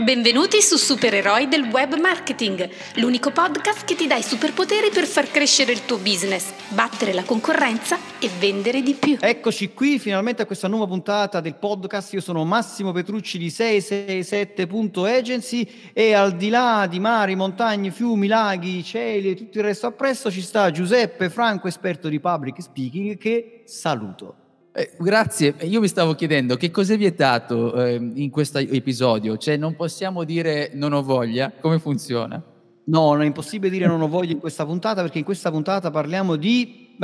Benvenuti su Supereroi del Web Marketing, l'unico podcast che ti dà i superpoteri per far crescere il tuo business, battere la concorrenza e vendere di più. Eccoci qui finalmente a questa nuova puntata del podcast. Io sono Massimo Petrucci di 667.agency e al di là di mari, montagne, fiumi, laghi, cieli e tutto il resto appresso ci sta Giuseppe Franco, esperto di public speaking, che saluto. Eh, grazie, io mi stavo chiedendo che cosa è vietato eh, in questo episodio, cioè non possiamo dire non ho voglia, come funziona? No, non è impossibile dire non ho voglia in questa puntata perché in questa puntata parliamo di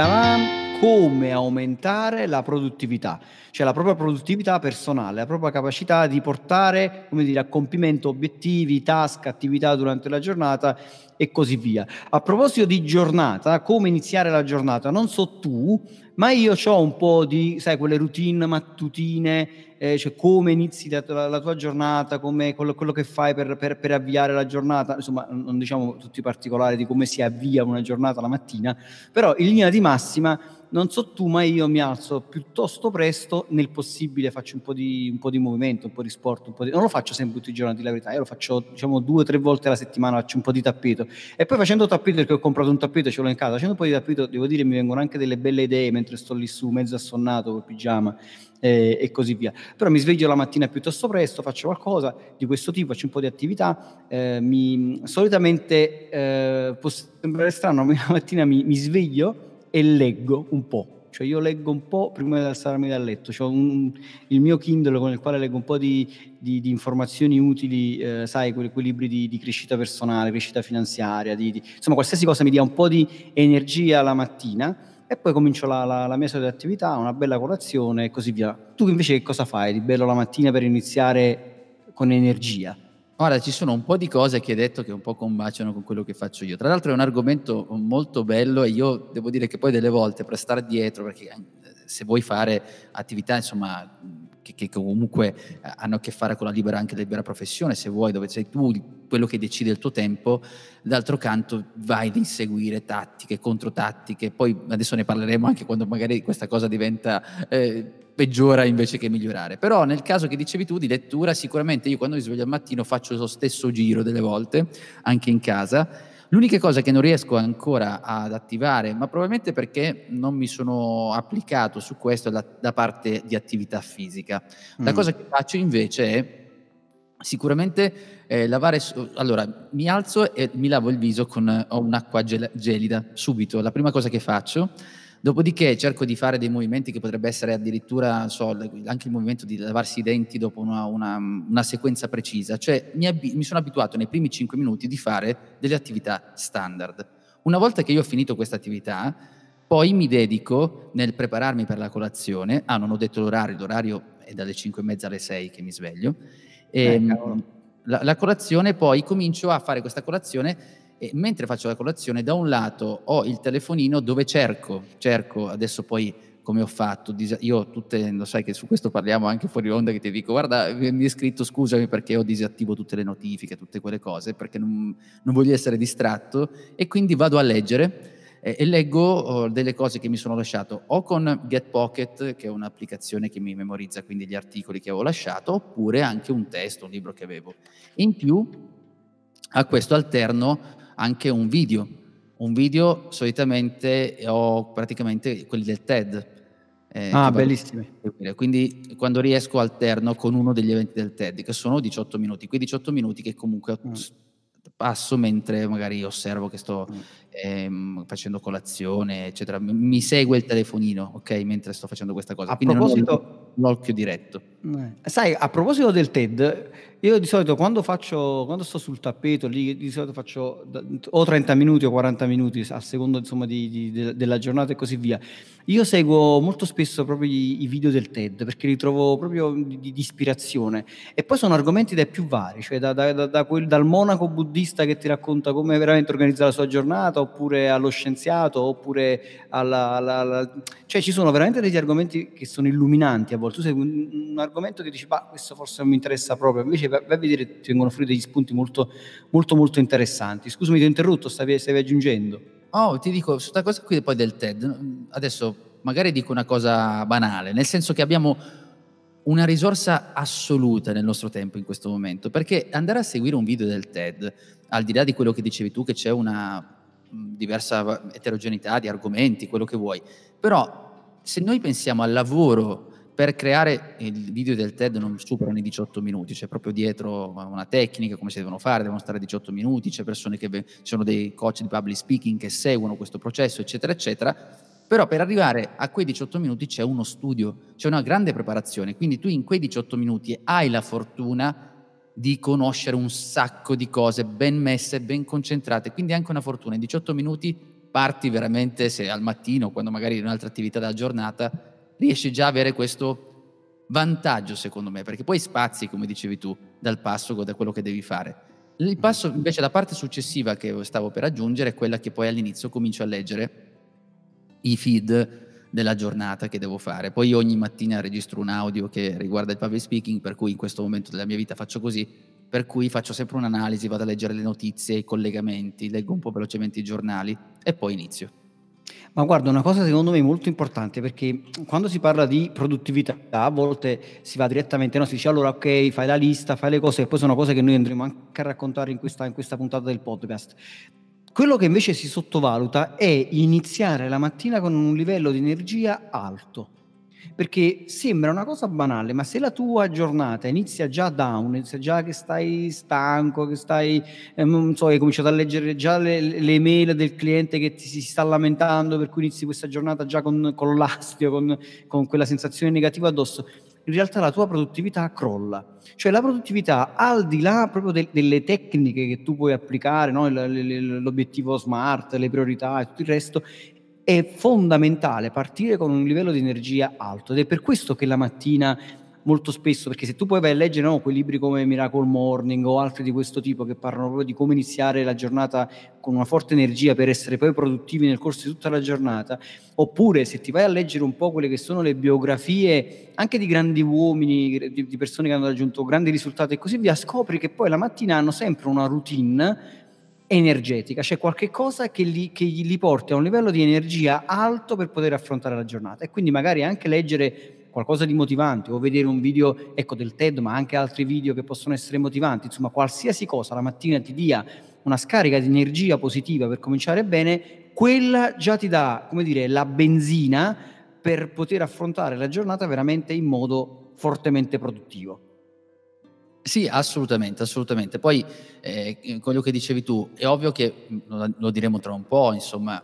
come aumentare la produttività, cioè la propria produttività personale, la propria capacità di portare dire, a compimento obiettivi, task, attività durante la giornata e così via. A proposito di giornata, come iniziare la giornata, non so tu, ma io ho un po' di, sai, quelle routine mattutine, eh, cioè come inizi la, la, la tua giornata, come quello, quello che fai per, per, per, avviare la giornata, insomma, non diciamo tutti i particolari di come si avvia una giornata la mattina, però in linea di massima non so tu, ma io mi alzo piuttosto presto, nel possibile faccio un po' di, un po di movimento, un po' di sport, po di... non lo faccio sempre tutti i giorni, di la verità, io lo faccio diciamo due o tre volte alla settimana, faccio un po' di tappeto e poi facendo tappeto, perché ho comprato un tappeto e ce l'ho in casa, facendo un po' di tappeto, devo dire, mi vengono anche delle belle idee mentre sto lì su, mezzo assonnato col pigiama eh, e così via. Però mi sveglio la mattina piuttosto presto, faccio qualcosa di questo tipo, faccio un po' di attività, eh, mi, solitamente eh, può sembrare strano, ma la mattina mi, mi sveglio e leggo un po'. Cioè io leggo un po' prima di alzarmi dal letto, un, il mio Kindle con il quale leggo un po' di, di, di informazioni utili, eh, sai, quei, quei libri di, di, crescita personale, crescita finanziaria, insomma qualsiasi cosa mi dia un po' di energia la mattina e poi comincio la, la, la mia solita attività, una bella colazione e così via. Tu invece che cosa fai di bello la mattina per iniziare con energia? Ora, ci sono un po' di cose che hai detto che un po' combaciano con quello che faccio io. Tra l'altro è un argomento molto bello e io devo dire che poi delle volte per stare dietro, perché eh, se vuoi fare attività, insomma, che, che, comunque eh, hanno a che fare con la libera, anche libera professione, se vuoi, dove sei tu quello che decide il tuo tempo, d'altro canto vai ad inseguire tattiche, controtattiche, poi adesso ne parleremo anche quando magari questa cosa diventa... Eh, peggiora invece che migliorare. Però nel caso che dicevi tu di lettura, sicuramente io quando mi sveglio al mattino faccio lo stesso giro delle volte, anche in casa. L'unica cosa che non riesco ancora ad attivare, ma probabilmente perché non mi sono applicato su questo, la, la parte di attività fisica. La mm. cosa che faccio invece è sicuramente eh, lavare. Allora, mi alzo e mi lavo il viso con ho un'acqua gel- gelida subito. La prima cosa che faccio Dopodiché cerco di fare dei movimenti che potrebbe essere addirittura so, anche il movimento di lavarsi i denti dopo una, una, una sequenza precisa, cioè mi, ab- mi, sono abituato nei primi 5 minuti di fare delle attività standard. Una volta che io ho finito questa attività, poi mi dedico nel prepararmi per la colazione, ah non ho detto l'orario, l'orario è dalle 5 e mezza alle 6 che mi sveglio, e, eh, la, la colazione poi comincio a fare questa colazione e mentre faccio la colazione, da un lato ho il telefonino dove cerco, cerco adesso poi come ho fatto, io tutte, lo sai che su questo parliamo anche fuori onda, che ti dico, guarda, mi è scritto scusami perché ho disattivo tutte le notifiche, tutte quelle cose, perché non, non voglio essere distratto e quindi vado a leggere e leggo oh, delle cose che mi sono lasciato o con GetPocket, che è un'applicazione che mi memorizza quindi gli articoli che avevo lasciato, oppure anche un testo, un libro che avevo. In più a questo alterno anche un video. Un video solitamente ho praticamente quelli del TED. Eh, ah, bellissimi. Quindi quando riesco alterno con uno degli eventi del TED, che sono 18 minuti, quei 18 minuti che comunque mm. passo mentre magari osservo che sto mm. ehm, facendo colazione, eccetera. Mi segue il telefonino, ok, mentre sto facendo questa cosa. A Quindi proposito... l'occhio diretto. Eh. Sai, a proposito del TED, io di solito quando faccio, quando sto sul tappeto lì, di solito faccio o 30 minuti o 40 minuti a seconda insomma di, di, della giornata e così via. Io seguo molto spesso proprio i, i video del TED perché li trovo proprio di, di, ispirazione e poi sono argomenti dai più vari, cioè da, da, da quel, dal monaco buddista che ti racconta come veramente organizzare la sua giornata oppure allo scienziato oppure alla, alla, alla... cioè ci sono veramente degli argomenti che sono illuminanti a volte. Tu segui un, un argomento che dici, bah, questo forse non mi interessa proprio, invece vai a vedere ti vengono fuori degli spunti molto, molto, molto interessanti. Scusami, ti ho interrotto, stavi, stavi aggiungendo. Oh, ti dico, su questa cosa qui poi del TED, adesso magari dico una cosa banale, nel senso che abbiamo una risorsa assoluta nel nostro tempo in questo momento, perché andare a seguire un video del TED, al di là di quello che dicevi tu, che c'è una diversa eterogeneità di argomenti, quello che vuoi, però se noi pensiamo al lavoro per creare il video del TED non superano i 18 minuti, c'è proprio dietro una tecnica, come si devono fare, devono stare 18 minuti, c'è persone che, ci sono dei coach di public speaking che seguono questo processo, eccetera, eccetera, però per arrivare a quei 18 minuti c'è uno studio, c'è una grande preparazione, quindi tu in quei 18 minuti hai la fortuna di conoscere un sacco di cose ben messe, ben concentrate, quindi anche una fortuna. In 18 minuti parti veramente, se al mattino, quando magari in un'altra attività della giornata, riesci già a avere questo vantaggio secondo me, perché poi spazi, come dicevi tu, dal passo, da quello che devi fare. Il passo, invece, la parte successiva che stavo per aggiungere è quella che poi all'inizio comincio a leggere i feed della giornata che devo fare. Poi ogni mattina registro un audio che riguarda il public speaking, per cui in questo momento della mia vita faccio così, per cui faccio sempre un'analisi, vado a leggere le notizie, i collegamenti, leggo un po' velocemente i giornali e poi inizio. Ma guarda, una cosa secondo me molto importante perché quando si parla di produttività a volte si va direttamente, no? si dice allora ok, fai la lista, fai le cose e poi sono cose che noi andremo anche a raccontare in questa, in questa puntata del podcast. Quello che invece si sottovaluta è iniziare la mattina con un livello di energia alto perché sembra una cosa banale, ma se la tua giornata inizia già down, inizia già che stai stanco, che stai, eh, non so, hai cominciato a leggere già le, le mail del cliente che ti si sta lamentando, per cui inizi questa giornata già con, con l'astio, con, con quella sensazione negativa addosso, in realtà la tua produttività crolla. Cioè la produttività, al di là proprio de- delle tecniche che tu puoi applicare, no? l'obiettivo smart, le priorità e tutto il resto, è fondamentale partire con un livello di energia alto ed è per questo che la mattina molto spesso, perché se tu poi vai a leggere no, quei libri come Miracle Morning o altri di questo tipo che parlano proprio di come iniziare la giornata con una forte energia per essere poi produttivi nel corso di tutta la giornata, oppure se ti vai a leggere un po' quelle che sono le biografie anche di grandi uomini, di, persone che hanno raggiunto grandi risultati e così via, scopri che poi la mattina hanno sempre una routine energetica, c'è qualche cosa che, li, che li porti a un livello di energia alto per poter affrontare la giornata. E quindi magari anche leggere qualcosa di motivante o vedere un video ecco, del TED ma anche altri video che possono essere motivanti, insomma qualsiasi cosa la mattina ti dia una scarica di energia positiva per cominciare bene, quella già ti dà, come dire, la benzina per poter affrontare la giornata veramente in modo fortemente produttivo. Sì, assolutamente, assolutamente. Poi eh, quello che dicevi tu, è ovvio che, lo diremo tra un po', insomma,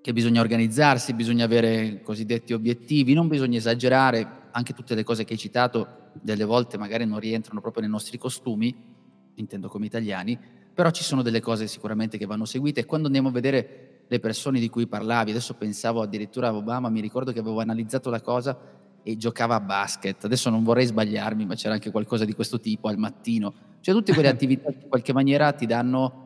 che bisogna organizzarsi, bisogna avere cosiddetti obiettivi, non bisogna esagerare, anche tutte le cose che hai citato delle volte magari non rientrano proprio nei nostri costumi, intendo come italiani, però ci sono delle cose sicuramente che vanno seguite e quando andiamo a vedere le persone di cui parlavi, adesso pensavo addirittura a Obama, mi ricordo che avevo analizzato la cosa e giocava a basket. Adesso non vorrei sbagliarmi, ma c'era anche qualcosa di questo tipo al mattino. Cioè tutte quelle attività che in qualche maniera ti danno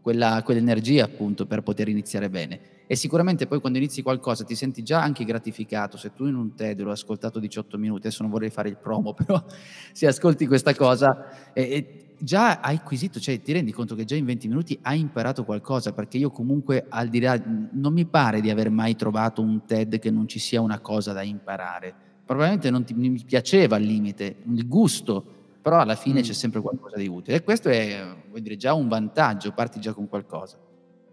quella, quell'energia appunto per poter iniziare bene. E sicuramente poi quando inizi qualcosa ti senti già anche gratificato. Se tu in un TED l'ho ascoltato 18 minuti, adesso non vorrei fare il promo, però se ascolti questa cosa e, e già hai acquisito, cioè ti rendi conto che già in 20 minuti hai imparato qualcosa, perché io comunque al di là, non mi pare di aver mai trovato un TED che non ci sia una cosa da imparare probabilmente non ti, mi piaceva al limite, il gusto, però alla fine mm. c'è sempre qualcosa di utile. E questo è vuol dire, già un vantaggio, parti già con qualcosa.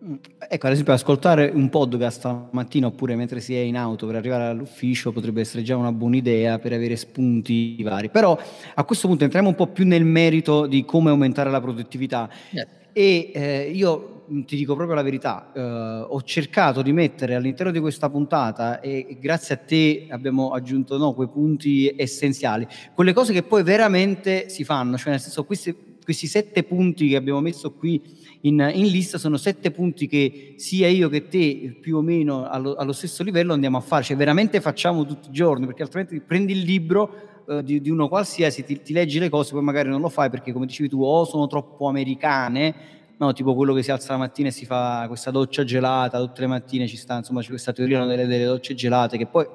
Mm. Ecco, ad esempio, ascoltare un podcast la mattina oppure mentre si è in auto per arrivare all'ufficio potrebbe essere già una buona idea per avere spunti vari. Però a questo punto entriamo un po' più nel merito di come aumentare la produttività. Yeah. E eh, io ti dico proprio la verità, eh, ho cercato di mettere all'interno di questa puntata e, e grazie a te abbiamo aggiunto no, quei punti essenziali, quelle cose che poi veramente si fanno, cioè nel senso questi, questi sette punti che abbiamo messo qui in, in, lista sono sette punti che sia io che te più o meno allo, allo, stesso livello andiamo a fare, cioè veramente facciamo tutti i giorni, perché altrimenti prendi il libro eh, di, di, uno qualsiasi, ti, ti leggi le cose, poi magari non lo fai perché come dicevi tu o sono troppo americane no, tipo quello che si alza la mattina e si fa questa doccia gelata, tutte le mattine ci sta, insomma, c'è questa teoria delle, delle docce gelate che poi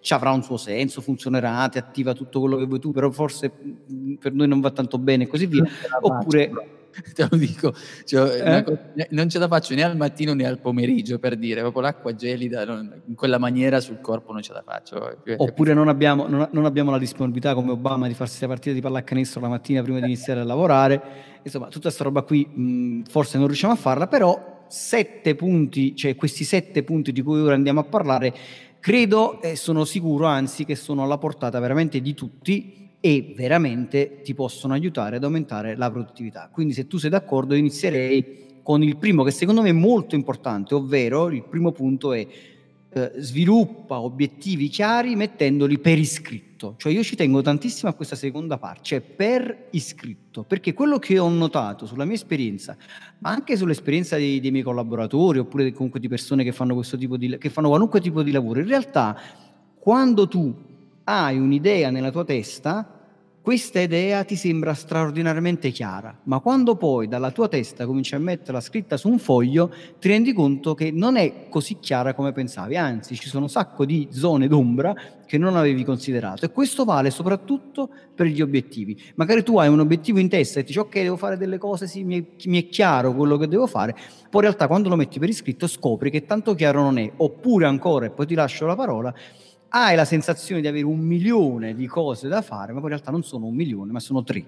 ci avrà un suo senso, funzionerà, ti attiva tutto quello che vuoi tu, però forse mm, per noi non va tanto bene e così via. Oppure te lo dico, cioè, eh? cosa, non ce la faccio né al mattino né al pomeriggio per dire, proprio l'acqua gelida, non, in quella maniera sul corpo non ce la faccio. Oppure non abbiamo, non, non abbiamo, la disponibilità come Obama di farsi la partita di pallacanestro la mattina prima di iniziare a lavorare, insomma tutta questa roba qui mh, forse non riusciamo a farla, però sette punti, cioè questi sette punti di cui ora andiamo a parlare, credo e sono sicuro anzi che sono alla portata veramente di tutti e veramente ti possono aiutare ad aumentare la produttività. Quindi se tu sei d'accordo inizierei con il primo che secondo me è molto importante, ovvero il primo punto è eh, sviluppa obiettivi chiari mettendoli per iscritto. Cioè io ci tengo tantissimo a questa seconda parte, cioè per iscritto, perché quello che ho notato sulla mia esperienza, ma anche sull'esperienza dei, dei miei collaboratori oppure comunque di persone che fanno questo tipo di che fanno qualunque tipo di lavoro, in realtà quando tu hai un'idea nella tua testa, questa idea ti sembra straordinariamente chiara, ma quando poi dalla tua testa cominci a metterla scritta su un foglio, ti rendi conto che non è così chiara come pensavi, anzi ci sono un sacco di zone d'ombra che non avevi considerato. E questo vale soprattutto per gli obiettivi. Magari tu hai un obiettivo in testa e ti dici ok devo fare delle cose, sì mi è, mi è chiaro quello che devo fare, poi in realtà quando lo metti per iscritto scopri che tanto chiaro non è, oppure ancora, e poi ti lascio la parola, hai la sensazione di avere un milione di cose da fare, ma poi in realtà non sono un milione, ma sono tre.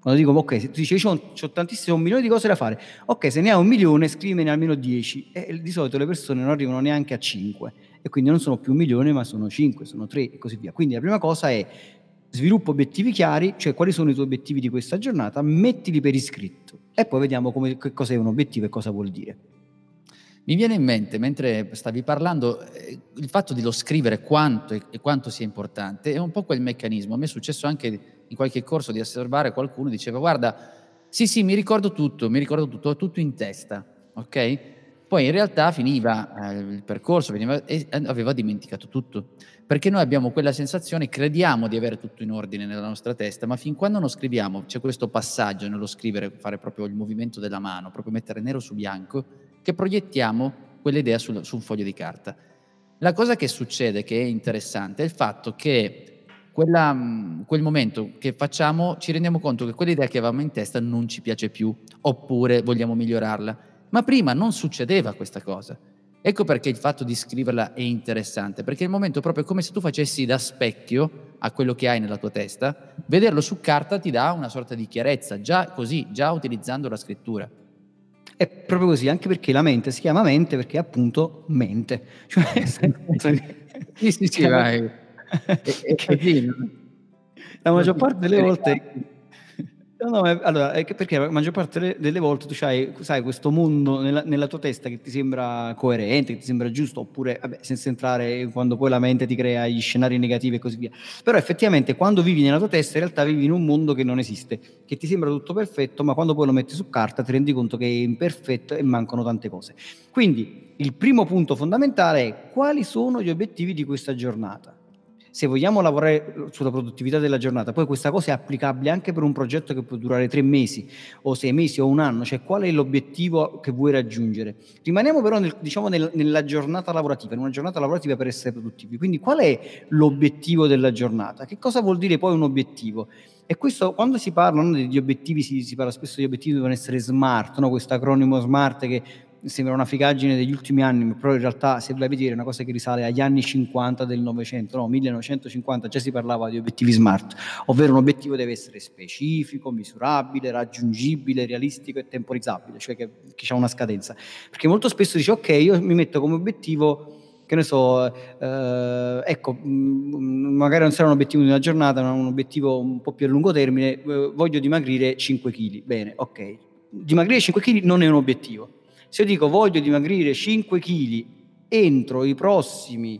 Quando dico, ok, se tu dici, ho, ho tantissimo, un milione di cose da fare, ok, se ne hai un milione, scrivimene almeno dieci. E di solito le persone non arrivano neanche a cinque. E quindi non sono più un milione, ma sono cinque, sono tre e così via. Quindi la prima cosa è sviluppa obiettivi chiari, cioè quali sono i tuoi obiettivi di questa giornata, mettili per iscritto e poi vediamo come, che cosa è un obiettivo e cosa vuol dire. Mi viene in mente, mentre stavi parlando, eh, il fatto di lo scrivere quanto e, quanto sia importante è un po' quel meccanismo. A me è successo anche in qualche corso di osservare qualcuno diceva guarda, sì sì, mi ricordo tutto, mi ricordo tutto, ho tutto in testa, ok? Poi in realtà finiva eh, il percorso veniva, e aveva dimenticato tutto, perché noi abbiamo quella sensazione, crediamo di avere tutto in ordine nella nostra testa, ma fin quando non scriviamo, c'è questo passaggio nello scrivere, fare proprio il movimento della mano, proprio mettere nero su bianco, che proiettiamo quell'idea sul, su un foglio di carta. La cosa che succede, che è interessante, è il fatto che quella, mm, quel momento che facciamo ci rendiamo conto che quell'idea che avevamo in testa non ci piace più, oppure vogliamo migliorarla. Ma prima non succedeva questa cosa. Ecco perché il fatto di scriverla è interessante, perché il momento proprio è come se tu facessi da specchio a quello che hai nella tua testa, vederlo su carta ti dà una sorta di chiarezza, già così, già utilizzando la scrittura. È proprio così, anche perché la mente si chiama mente perché appunto mente. Cioè, sì, sì, sì, vai. Così. La maggior parte delle volte No, no, allora, perché la maggior parte delle volte tu hai, sai, questo mondo nella, nella, tua testa che ti sembra coerente, che ti sembra giusto, oppure, vabbè, senza entrare quando poi la mente ti crea gli scenari negativi e così via. Però effettivamente quando vivi nella tua testa, in realtà vivi in un mondo che non esiste, che ti sembra tutto perfetto, ma quando poi lo metti su carta ti rendi conto che è imperfetto e mancano tante cose. Quindi il primo punto fondamentale è quali sono gli obiettivi di questa giornata se vogliamo lavorare sulla produttività della giornata, poi questa cosa è applicabile anche per un progetto che può durare tre mesi o sei mesi o un anno, cioè qual è l'obiettivo che vuoi raggiungere. Rimaniamo però nel, diciamo nel, nella giornata lavorativa, in una giornata lavorativa per essere produttivi. Quindi qual è l'obiettivo della giornata? Che cosa vuol dire poi un obiettivo? E questo, quando si parla no, degli obiettivi, si, si, parla spesso di obiettivi che devono essere smart, no? questo acronimo smart che sembra una figaggine degli ultimi anni, però in realtà se vai a vedere è una cosa che risale agli anni 50 del Novecento, no, 1950 già si parlava di obiettivi smart, ovvero un obiettivo deve essere specifico, misurabile, raggiungibile, realistico e temporizzabile, cioè che, che ha una scadenza. Perché molto spesso dice ok, io mi metto come obiettivo che ne so, eh, ecco, mh, mm, magari non sarà un obiettivo di una giornata, ma un obiettivo un po' più a lungo termine, eh, voglio dimagrire 5 kg. Bene, ok. Dimagrire 5 kg non è un obiettivo se io dico voglio dimagrire 5 kg entro i prossimi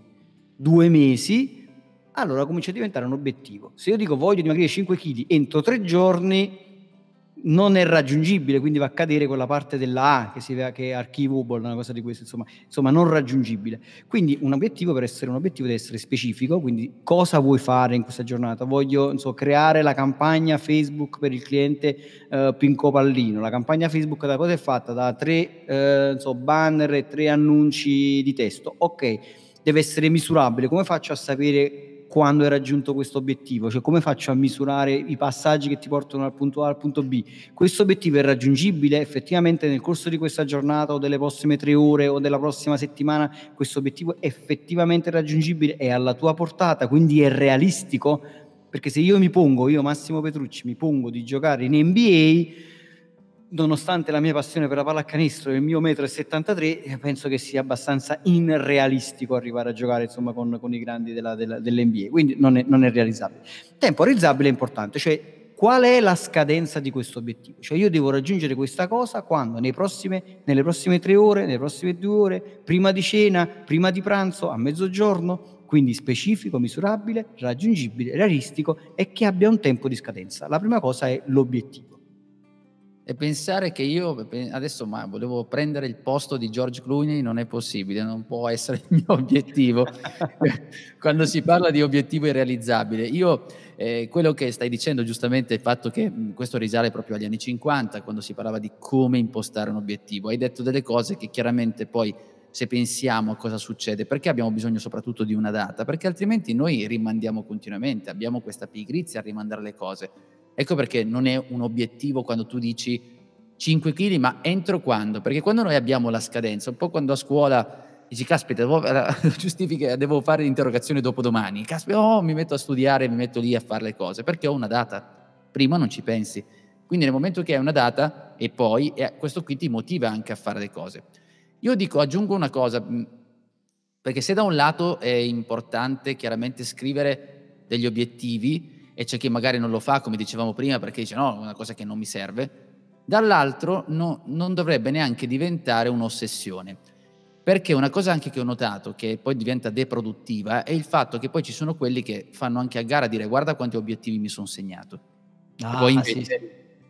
due mesi, allora comincia a diventare un obiettivo. Se io dico voglio dimagrire 5 kg entro tre giorni, non è raggiungibile, quindi va a cadere quella parte della A che, si che è archivable, una cosa di questo, insomma, insomma, non raggiungibile. Quindi un obiettivo per essere un obiettivo deve essere specifico, quindi cosa vuoi fare in questa giornata? Voglio so, creare la campagna Facebook per il cliente uh, Pinco Pallino. La campagna Facebook da cosa è fatta? Da tre uh, so, banner e tre annunci di testo. Ok, deve essere misurabile. Come faccio a sapere quando hai raggiunto questo obiettivo, cioè come faccio a misurare i passaggi che ti portano dal punto A al punto B. Questo obiettivo è raggiungibile effettivamente nel corso di questa giornata o delle prossime tre ore o della prossima settimana, questo obiettivo è effettivamente raggiungibile, è alla tua portata, quindi è realistico, perché se io mi pongo, io Massimo Petrucci, mi pongo di giocare in NBA, nonostante la mia passione per la pallacanestro e il mio metro e 73, eh, penso che sia abbastanza irrealistico arrivare a giocare insomma, con, con i grandi della, della, dell'NBA, quindi non è, non è realizzabile. Temporizzabile è importante, cioè qual è la scadenza di questo obiettivo? Cioè io devo raggiungere questa cosa quando prossime, nelle prossime tre ore, nelle prossime due ore, prima di cena, prima di pranzo, a mezzogiorno, quindi specifico, misurabile, raggiungibile, realistico e che abbia un tempo di scadenza. La prima cosa è l'obiettivo e pensare che io adesso ma volevo prendere il posto di George Clooney non è possibile, non può essere il mio obiettivo. Quando si parla di obiettivo irrealizzabile, io eh, quello che stai dicendo giustamente è il fatto che questo risale proprio agli anni 50, quando si parlava di come impostare un obiettivo. Hai detto delle cose che chiaramente poi se pensiamo a cosa succede, perché abbiamo bisogno soprattutto di una data? Perché altrimenti noi rimandiamo continuamente, abbiamo questa pigrizia a rimandare le cose Ecco perché non è un obiettivo quando tu dici 5 kg, ma entro quando? Perché quando noi abbiamo la scadenza, un po' quando a scuola dici, caspita, devo, giustifica, devo fare l'interrogazione dopo domani, caspita, oh, mi metto a studiare, mi metto lì a fare le cose, perché ho una data. Prima non ci pensi. Quindi nel momento che hai una data e poi, e questo qui ti motiva anche a fare le cose. Io dico, aggiungo una cosa, perché se da un lato è importante chiaramente scrivere degli obiettivi, e c'è chi magari non lo fa, come dicevamo prima, perché dice no, è una cosa che non mi serve, dall'altro no, non dovrebbe neanche diventare un'ossessione. Perché una cosa anche che ho notato, che poi diventa deproduttiva, è il fatto che poi ci sono quelli che fanno anche a gara dire guarda quanti obiettivi mi sono segnato. Ah, e, poi invece, sì.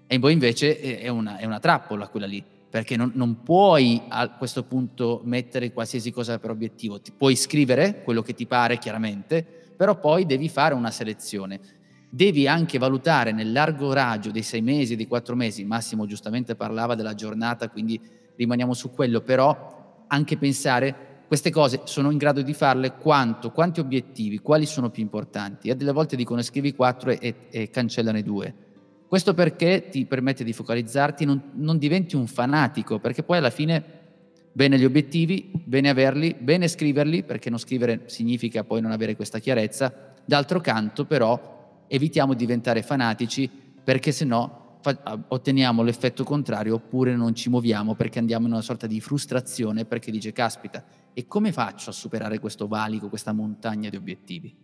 e poi invece è una, è una trappola quella lì perché non, non, puoi a questo punto mettere qualsiasi cosa per obiettivo. Ti puoi scrivere quello che ti pare, chiaramente, però poi devi fare una selezione devi anche valutare nel largo raggio dei sei mesi, dei quattro mesi, Massimo giustamente parlava della giornata, quindi rimaniamo su quello, però anche pensare queste cose sono in grado di farle quanto, quanti obiettivi, quali sono più importanti. E delle volte dicono scrivi quattro e, e cancellane due. Questo perché ti permette di focalizzarti, non, non diventi un fanatico, perché poi alla fine bene gli obiettivi, bene averli, bene scriverli, perché non scrivere significa poi non avere questa chiarezza. D'altro canto però evitiamo di diventare fanatici perché se no fa- otteniamo l'effetto contrario oppure non ci muoviamo perché andiamo in una sorta di frustrazione perché dice caspita e come faccio a superare questo valico, questa montagna di obiettivi?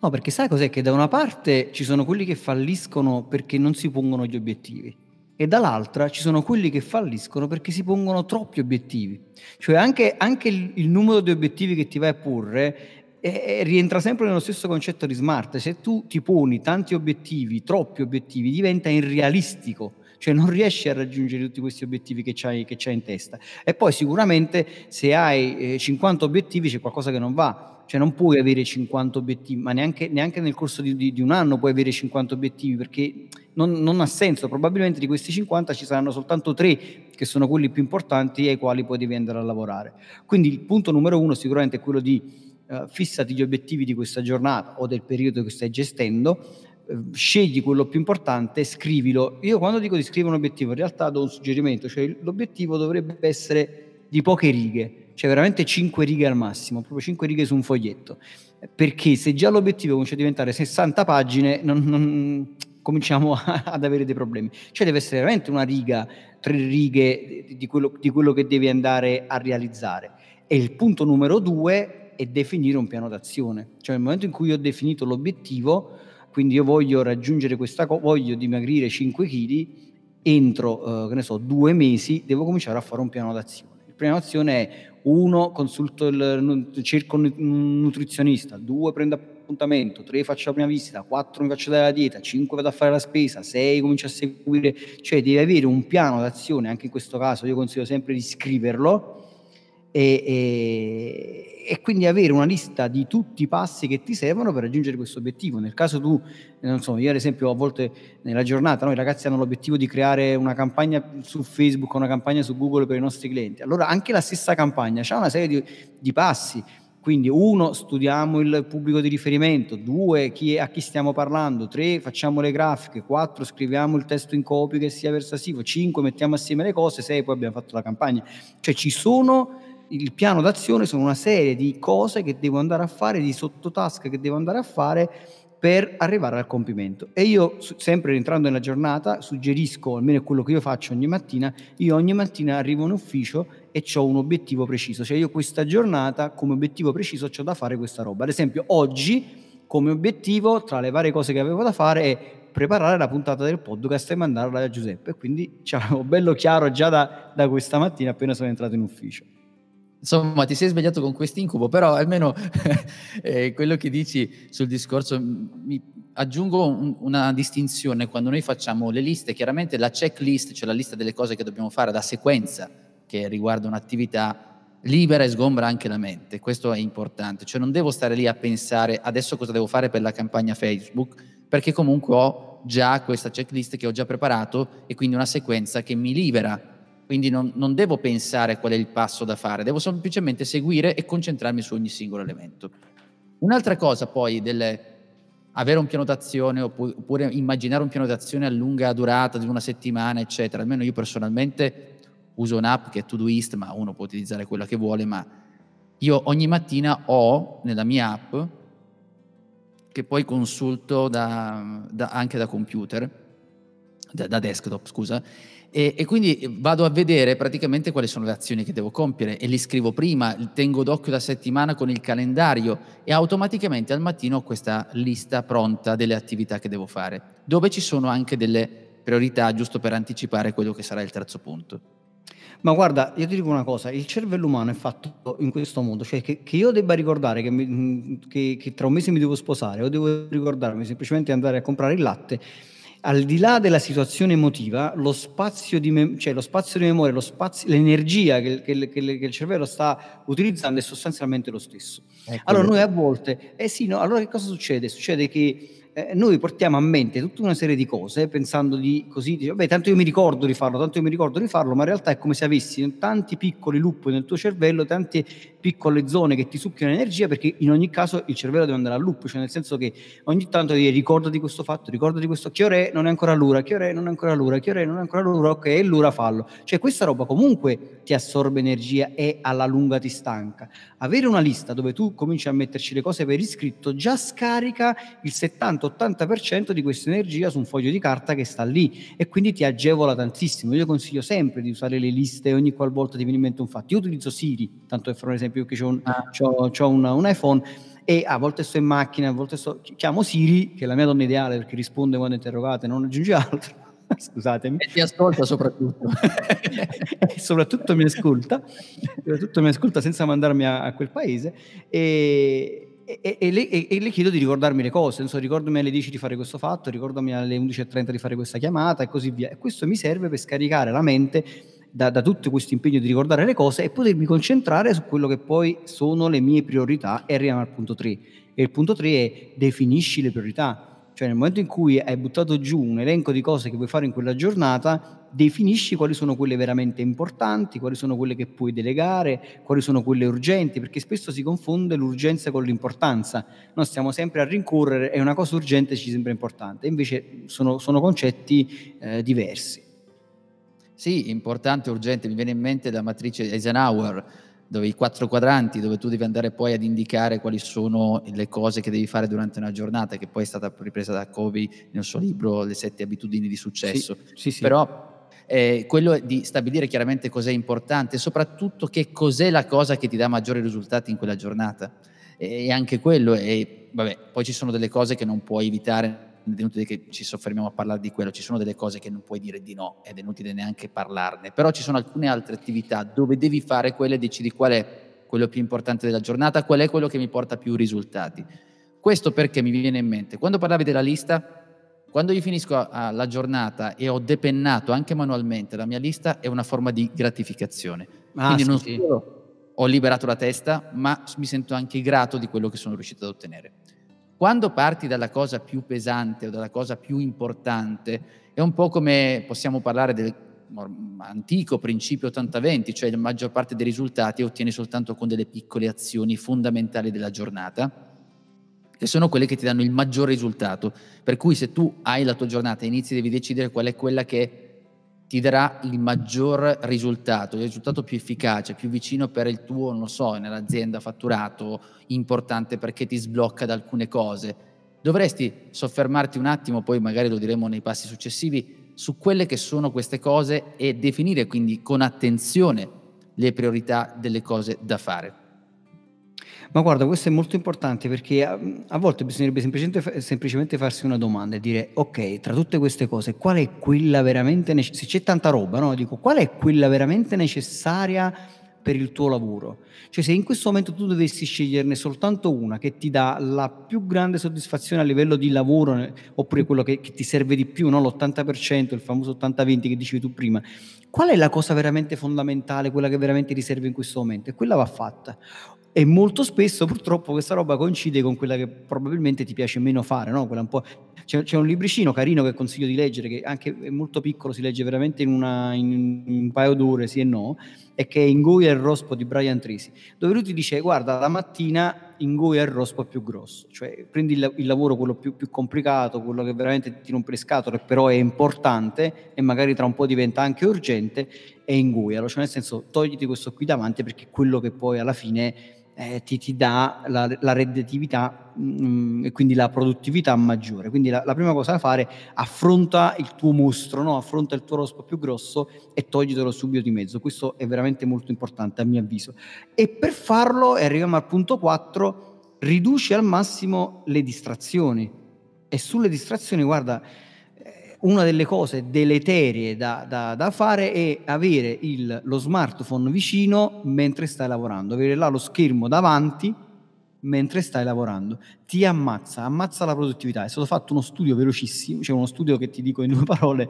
No, perché sai cos'è? Che da una parte ci sono quelli che falliscono perché non si pongono gli obiettivi e dall'altra ci sono quelli che falliscono perché si pongono troppi obiettivi. Cioè anche, anche il, il, numero di obiettivi che ti vai a porre e rientra sempre nello stesso concetto di smart. Se tu ti poni tanti obiettivi, troppi obiettivi, diventa irrealistico, cioè non riesci a raggiungere tutti questi obiettivi che c'hai, che c'hai in testa. E poi sicuramente se hai eh, 50 obiettivi c'è qualcosa che non va, cioè non puoi avere 50 obiettivi, ma neanche, neanche nel corso di, di, di, un anno puoi avere 50 obiettivi perché non, non, ha senso, probabilmente di questi 50 ci saranno soltanto 3 che sono quelli più importanti ai quali poi devi andare a lavorare. Quindi il punto numero uno sicuramente è quello di eh, fissati gli obiettivi di questa giornata o del periodo che stai gestendo, eh, scegli quello più importante, scrivilo. Io quando dico di scrivere un obiettivo, in realtà do un suggerimento, cioè l'obiettivo dovrebbe essere di poche righe, cioè veramente 5 righe al massimo, proprio 5 righe su un foglietto. Perché se già l'obiettivo comincia a diventare 60 pagine, non, non, cominciamo ad avere dei problemi. Cioè deve essere veramente una riga, tre righe di quello, di quello che devi andare a realizzare. E il punto numero due e definire un piano d'azione. Cioè nel momento in cui ho definito l'obiettivo, quindi io voglio raggiungere questa cosa, voglio dimagrire 5 kg, entro, eh, che ne so, due mesi devo cominciare a fare un piano d'azione. Il piano d'azione è uno, consulto il, cerco un nutrizionista, due, prendo appuntamento, tre, faccio la prima visita, quattro, mi faccio dare la dieta, cinque, vado a fare la spesa, sei, comincio a seguire, cioè devi avere un piano d'azione, anche in questo caso io consiglio sempre di scriverlo, e, e, e, quindi avere una lista di tutti i passi che ti servono per raggiungere questo obiettivo. Nel caso tu, non so, io ad esempio a volte nella giornata no, i ragazzi hanno l'obiettivo di creare una campagna su Facebook, una campagna su Google per i nostri clienti. Allora anche la stessa campagna ha una serie di, di passi Quindi uno, studiamo il pubblico di riferimento, due, chi è, a chi stiamo parlando, tre, facciamo le grafiche, quattro, scriviamo il testo in copia che sia versativo, cinque, mettiamo assieme le cose, sei, poi abbiamo fatto la campagna. Cioè ci sono, il piano d'azione sono una serie di cose che devo andare a fare, di sottotask che devo andare a fare per arrivare al compimento. E io, sempre rientrando nella giornata, suggerisco, almeno quello che io faccio ogni mattina, io ogni mattina arrivo in ufficio e ho un obiettivo preciso, cioè io questa giornata come obiettivo preciso ho da fare questa roba. Ad esempio, oggi come obiettivo, tra le varie cose che avevo da fare, è preparare la puntata del podcast e mandarla a Giuseppe. Quindi c'avevo bello chiaro già da, da questa mattina appena sono entrato in ufficio. Insomma, ti sei svegliato con quest'incubo, però almeno eh, quello che dici sul discorso, mi aggiungo un, una distinzione. Quando noi facciamo le liste, chiaramente la checklist, cioè la lista delle cose che dobbiamo fare, la sequenza che riguarda un'attività, libera e sgombra anche la mente, questo è importante, cioè non devo stare lì a pensare adesso cosa devo fare per la campagna Facebook, perché comunque ho già questa checklist che ho già preparato e quindi una sequenza che mi libera quindi non, non, devo pensare qual è il passo da fare, devo semplicemente seguire e concentrarmi su ogni singolo elemento. Un'altra cosa poi del avere un piano d'azione oppure immaginare un piano d'azione a lunga durata di una settimana, eccetera. Almeno io personalmente uso un'app che è Todoist, ma uno può utilizzare quella che vuole, ma io ogni mattina ho nella mia app, che poi consulto da, da, anche da computer, da, da desktop, scusa, e, e, quindi vado a vedere praticamente quali sono le azioni che devo compiere e li scrivo prima, tengo d'occhio la settimana con il calendario e automaticamente al mattino ho questa lista pronta delle attività che devo fare, dove ci sono anche delle priorità giusto per anticipare quello che sarà il terzo punto. Ma guarda, io ti dico una cosa, il cervello umano è fatto in questo modo, cioè che, che io debba ricordare che, mi, che, che, tra un mese mi devo sposare o devo ricordarmi semplicemente andare a comprare il latte, al di là della situazione emotiva, lo spazio di, mem- cioè lo spazio di memoria, lo spazio, l'energia che, che, che, che, il cervello sta utilizzando è sostanzialmente lo stesso. Ecco allora noi a volte, eh sì, no, allora che cosa succede? Succede che eh, noi portiamo a mente tutta una serie di cose pensando di così, dice, vabbè, tanto io mi ricordo di farlo, tanto io mi ricordo di farlo, ma in realtà è come se avessi tanti piccoli loop nel tuo cervello, tante piccole zone che ti succhiano energia, perché in ogni caso il cervello deve andare a loop, cioè nel senso che ogni tanto devi ricorda di questo fatto, ricorda di questo, che ora è, non è ancora l'ura, che ora è, non è ancora l'ura, che ora è, non è ancora l'ura, ok, è l'ura, fallo. Cioè questa roba comunque ti assorbe energia e alla lunga ti stanca. Avere una lista dove tu cominci a metterci le cose per iscritto già scarica il 70-80% di questa energia su un foglio di carta che sta lì e quindi ti agevola tantissimo. Io consiglio sempre di usare le liste ogni qualvolta ti viene in mente un fatto. Io utilizzo Siri, tanto per fare un esempio, che ho un, ah. c'ho, c'ho un, un iPhone e a volte sto in macchina, a volte sto, chiamo Siri, che è la mia donna ideale perché risponde quando interrogate, non aggiunge altro. Scusatemi. E ti ascolta soprattutto. e soprattutto mi ascolta, soprattutto mi ascolta senza mandarmi a, a quel paese e, e, e, le, e, le, chiedo di ricordarmi le cose, non so, ricordami alle 10 di fare questo fatto, ricordami alle 11.30 di fare questa chiamata e così via. E questo mi serve per scaricare la mente da, da tutto questo impegno di ricordare le cose e potermi concentrare su quello che poi sono le mie priorità e arriviamo al punto 3. E il punto 3 è definisci le priorità. Cioè nel momento in cui hai buttato giù un elenco di cose che vuoi fare in quella giornata, definisci quali sono quelle veramente importanti, quali sono quelle che puoi delegare, quali sono quelle urgenti, perché spesso si confonde l'urgenza con l'importanza. Noi stiamo sempre a rincorrere e una cosa urgente ci sembra importante, invece sono, sono concetti eh, diversi. Sì, importante, urgente, mi viene in mente la matrice Eisenhower, dove i quattro quadranti, dove tu devi andare poi ad indicare quali sono le cose che devi fare durante una giornata, che poi è stata ripresa da Covey nel suo libro Le sette abitudini di successo. Sì, sì, sì. Però eh, quello di stabilire chiaramente cos'è importante e soprattutto che cos'è la cosa che ti dà maggiori risultati in quella giornata. E anche quello, e vabbè, poi ci sono delle cose che non puoi evitare è inutile che ci soffermiamo a parlare di quello, ci sono delle cose che non puoi dire di no ed è inutile neanche parlarne, però ci sono alcune altre attività dove devi fare quelle e decidi qual è quello più importante della giornata, qual è quello che mi porta più risultati. Questo perché mi viene in mente, quando parlavi della lista, quando io finisco la giornata e ho depennato anche manualmente la mia lista, è una forma di gratificazione. Ah, Quindi sì, non solo ho liberato la testa, ma mi sento anche grato di quello che sono riuscito ad ottenere. Quando parti dalla cosa più pesante o dalla cosa più importante, è un po' come possiamo parlare del antico principio 80-20, cioè la maggior parte dei risultati ottieni soltanto con delle piccole azioni fondamentali della giornata, che sono quelle che ti danno il maggior risultato. Per cui se tu hai la tua giornata e inizi devi decidere qual è quella che ti darà il maggior risultato, il risultato più efficace, più vicino per il tuo, non lo so, nell'azienda fatturato, importante perché ti sblocca da alcune cose. Dovresti soffermarti un attimo, poi magari lo diremo nei passi successivi, su quelle che sono queste cose e definire quindi con attenzione le priorità delle cose da fare. Ma guarda, questo è molto importante perché a, a volte bisognerebbe semplicemente, semplicemente, farsi una domanda e dire, ok, tra tutte queste cose, qual è quella veramente necessaria? Se c'è tanta roba, no? Dico, qual è quella veramente necessaria per il tuo lavoro? Cioè se in questo momento tu dovessi sceglierne soltanto una che ti dà la più grande soddisfazione a livello di lavoro, oppure quello che, che ti serve di più, no? l'80%, il famoso 80-20 che dicevi tu prima, qual è la cosa veramente fondamentale, quella che veramente ti serve in questo momento? E quella va fatta. E molto spesso purtroppo questa roba coincide con quella che probabilmente ti piace meno fare, no? un c'è, c'è, un libricino carino che consiglio di leggere, che anche è molto piccolo, si legge veramente in, una, in, un paio d'ore, sì e no, e che è Ingoia il rospo di Brian Tracy, dove lui ti dice guarda la mattina ingoia il rospo più grosso, cioè prendi il, il lavoro quello più, più, complicato, quello che veramente ti rompe le scatole, però è importante e magari tra un po' diventa anche urgente, e ingoialo, cioè nel senso togliti questo qui davanti perché è quello che poi alla fine eh, ti, ti, dà la, la redditività mm, e quindi la produttività maggiore. Quindi la, la, prima cosa da fare, affronta il tuo mostro, no? affronta il tuo rospo più grosso e toglitelo subito di mezzo. Questo è veramente molto importante a mio avviso. E per farlo, e arriviamo al punto 4, riduci al massimo le distrazioni. E sulle distrazioni, guarda, una delle cose deleterie da, da, da fare è avere il, lo smartphone vicino mentre stai lavorando, avere là lo schermo davanti mentre stai lavorando. Ti ammazza, ammazza la produttività. È stato fatto uno studio velocissimo, cioè uno studio che ti dico in due parole.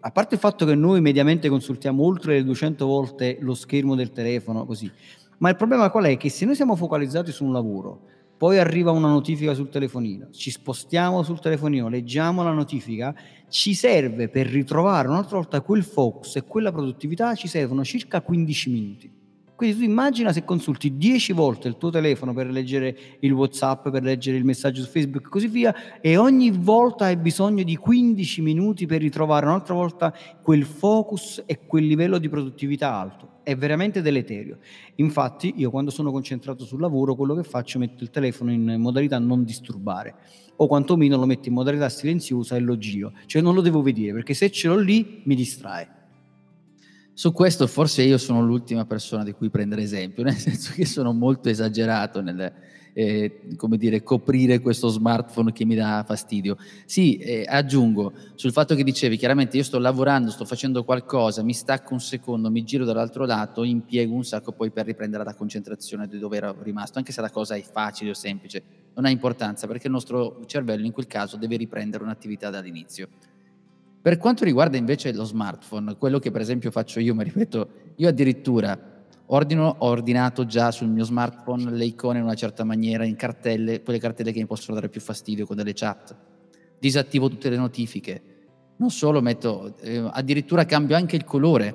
A parte il fatto che noi mediamente consultiamo oltre le 200 volte lo schermo del telefono, così. Ma il problema qual è? Che se noi siamo focalizzati su un lavoro, poi arriva una notifica sul telefonino, ci spostiamo sul telefonino, leggiamo la notifica, ci serve per ritrovare un'altra volta quel focus e quella produttività, ci servono circa 15 minuti. Quindi tu immagina se consulti 10 volte il tuo telefono per leggere il WhatsApp, per leggere il messaggio su Facebook e così via, e ogni volta hai bisogno di 15 minuti per ritrovare un'altra volta quel focus e quel livello di produttività alto. È veramente deleterio. Infatti, io quando sono concentrato sul lavoro, quello che faccio è metto il telefono in modalità non disturbare o quantomeno lo metto in modalità silenziosa e lo giro. Cioè non lo devo vedere perché se ce l'ho lì mi distrae. Su questo forse io sono l'ultima persona di cui prendere esempio, nel senso che sono molto esagerato nel eh, come dire, coprire questo smartphone che mi dà fastidio. Sì, eh, aggiungo sul fatto che dicevi, chiaramente io sto lavorando, sto facendo qualcosa, mi stacco un secondo, mi giro dall'altro lato, impiego un sacco poi per riprendere la concentrazione di dove ero rimasto, anche se la cosa è facile o semplice, non ha importanza perché il nostro cervello in quel caso deve riprendere un'attività dall'inizio. Per quanto riguarda invece lo smartphone, quello che per esempio faccio io, ma ripeto, io addirittura ordino, ho ordinato già sul mio smartphone le icone in una certa maniera, in cartelle, quelle cartelle che mi possono dare più fastidio con delle chat. Disattivo tutte le notifiche. Non solo metto, eh, addirittura cambio anche il colore,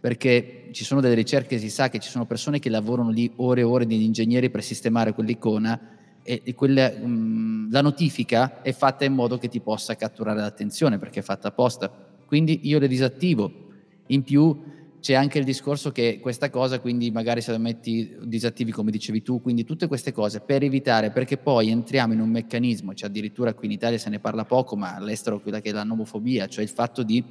perché ci sono delle ricerche, si sa che ci sono persone che lavorano lì ore e ore di ingegneri per sistemare quell'icona e, e quelle, um, la notifica è fatta in modo che ti possa catturare l'attenzione perché è fatta apposta. Quindi io le disattivo. In più c'è anche il discorso che questa cosa, quindi magari se la metti disattivi come dicevi tu, quindi tutte queste cose per evitare, perché poi entriamo in un meccanismo, cioè addirittura qui in Italia se ne parla poco, ma all'estero quella che è la nomofobia, cioè il fatto di